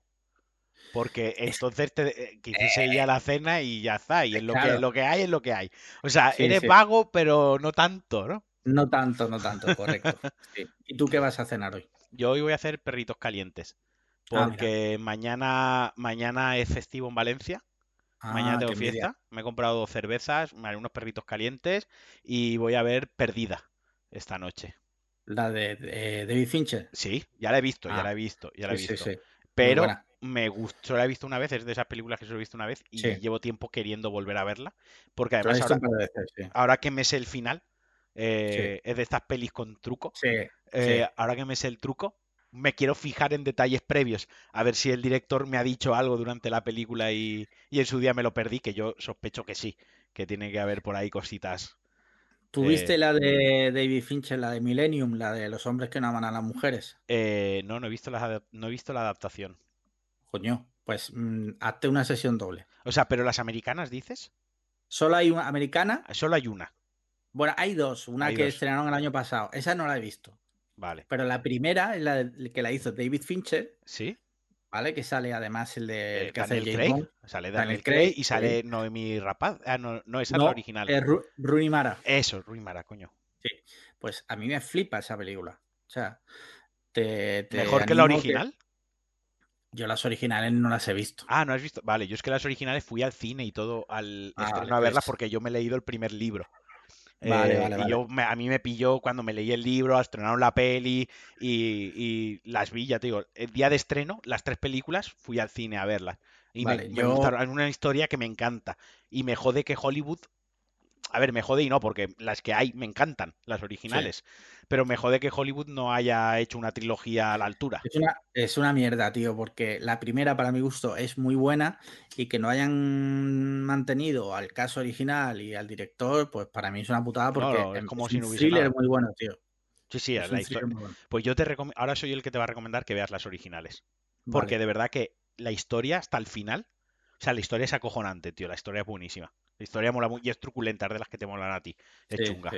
Porque entonces te, eh, ella la cena y ya está. Y es lo, que, lo que hay es lo que hay. O sea, eres vago, pero no tanto, ¿no? No tanto, no tanto, correcto. ¿Y tú qué vas a cenar hoy? Yo hoy voy a hacer perritos calientes. Ah, porque mañana, mañana es festivo en Valencia. Mañana ah, tengo fiesta. Me he comprado dos cervezas, unos perritos calientes y voy a ver Perdida esta noche. La de, David Fincher. Sí, ya la he visto, ya ah, la he visto, ya la he visto. Pero me gustó, la he visto una vez, es de esas películas que solo he visto una vez y llevo tiempo queriendo volver a verla. Porque además ahora, que me sé el final, eh, es de estas pelis con truco. Eh, ahora que me sé el truco, me quiero fijar en detalles previos, a ver si el director me ha dicho algo durante la película y, y en su día me lo perdí, que yo sospecho que sí, que tiene que haber por ahí cositas ¿Tuviste eh, la de David Fincher, la de Millennium, la de los hombres que no aman a las mujeres? Eh, no, no he, visto la, no he visto la adaptación. Coño, pues mm, hazte una sesión doble. O sea, pero las americanas dices. Solo hay una americana. Solo hay una. Bueno, hay dos. Una que estrenaron el año pasado. Esa no la he visto. Vale. Pero la primera es la que la hizo David Fincher. Sí. ¿vale? Que sale además el de Eh, Daniel Craig, Bond. sale Daniel Daniel Craig, Craig y sale Noemi Rapaz. Ah, no, no, esa es la original. es Ru- Mara. Eso, Rui Mara, coño. Pues a mí me flipa esa película. O sea, te, te ¿Mejor que la original? Yo las originales no las he visto. Ah, ¿no has visto? Vale, yo es que las originales fui al cine y todo al Ah, estreno vale, a verlas pues- porque yo me he leído el primer libro. Vale, Eh, vale, y vale. yo me- a mí me pilló cuando me leí el libro, estrenaron la peli y, y las vi, ya te digo, el día de estreno, las tres películas, fui al cine a verlas. Y me- Vale, me, yo- gustaron, es una historia que me encanta. Y me jode que Hollywood, a ver, me jode y no, porque las que hay me encantan, las originales. Pero me jode que Hollywood no haya hecho una trilogía a la altura. Es una, es una mierda, tío, porque la primera, para mi gusto, es muy buena y que no hayan mantenido al caso original y al director, pues para mí es una putada porque no, es como es si no hubiese thriller nada. muy bueno, tío. Sí, sí, Es la un histo- thriller muy bueno. Pues yo te recom- ahora soy el que te va a recomendar que veas las originales. Porque de verdad que la historia hasta el final, o sea, la historia es acojonante, tío. La historia es buenísima. La historia mola muy y es truculenta, de las que te molan a ti. Es Sí, chunga. sí.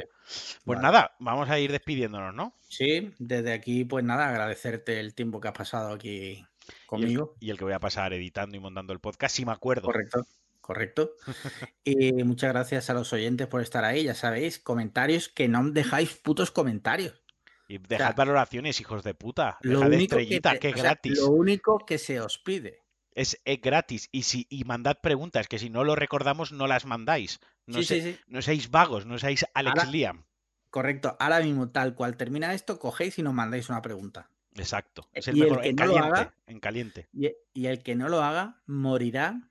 Pues Vale. nada, vamos a ir despidiéndonos, ¿no? Sí, desde aquí, pues nada, agradecerte el tiempo que has pasado aquí Y el, conmigo. y el que voy a pasar editando y montando el podcast, si me acuerdo. Correcto, correcto. Y muchas gracias a los oyentes por estar ahí. Ya sabéis, comentarios que no dejáis putos comentarios. Y dejad sea, valoraciones, hijos de puta. Lo Dejad único, que, estrellitas, te- que es o sea, gratis. lo único que se os pide. Es, es gratis. Y si y mandad preguntas, que si no lo recordamos, no las mandáis. No, sí, se- sí, sí. no seáis vagos, no seáis Alex Ahora- Liam. Correcto. Ahora mismo, tal cual termina esto, cogéis y nos mandáis una pregunta. Exacto. Es Y el el mejor. que En no lo caliente. haga- En caliente. Y, y el que no lo haga morirá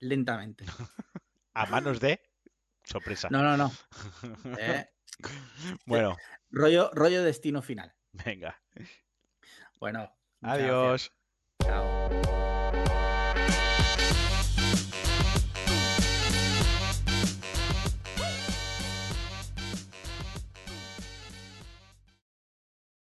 lentamente. A manos de. Sorpresa. No, no, no. Eh, Bueno, rollo, rollo destino final. venga. Bueno. Adiós. gracias. Chao. Bye.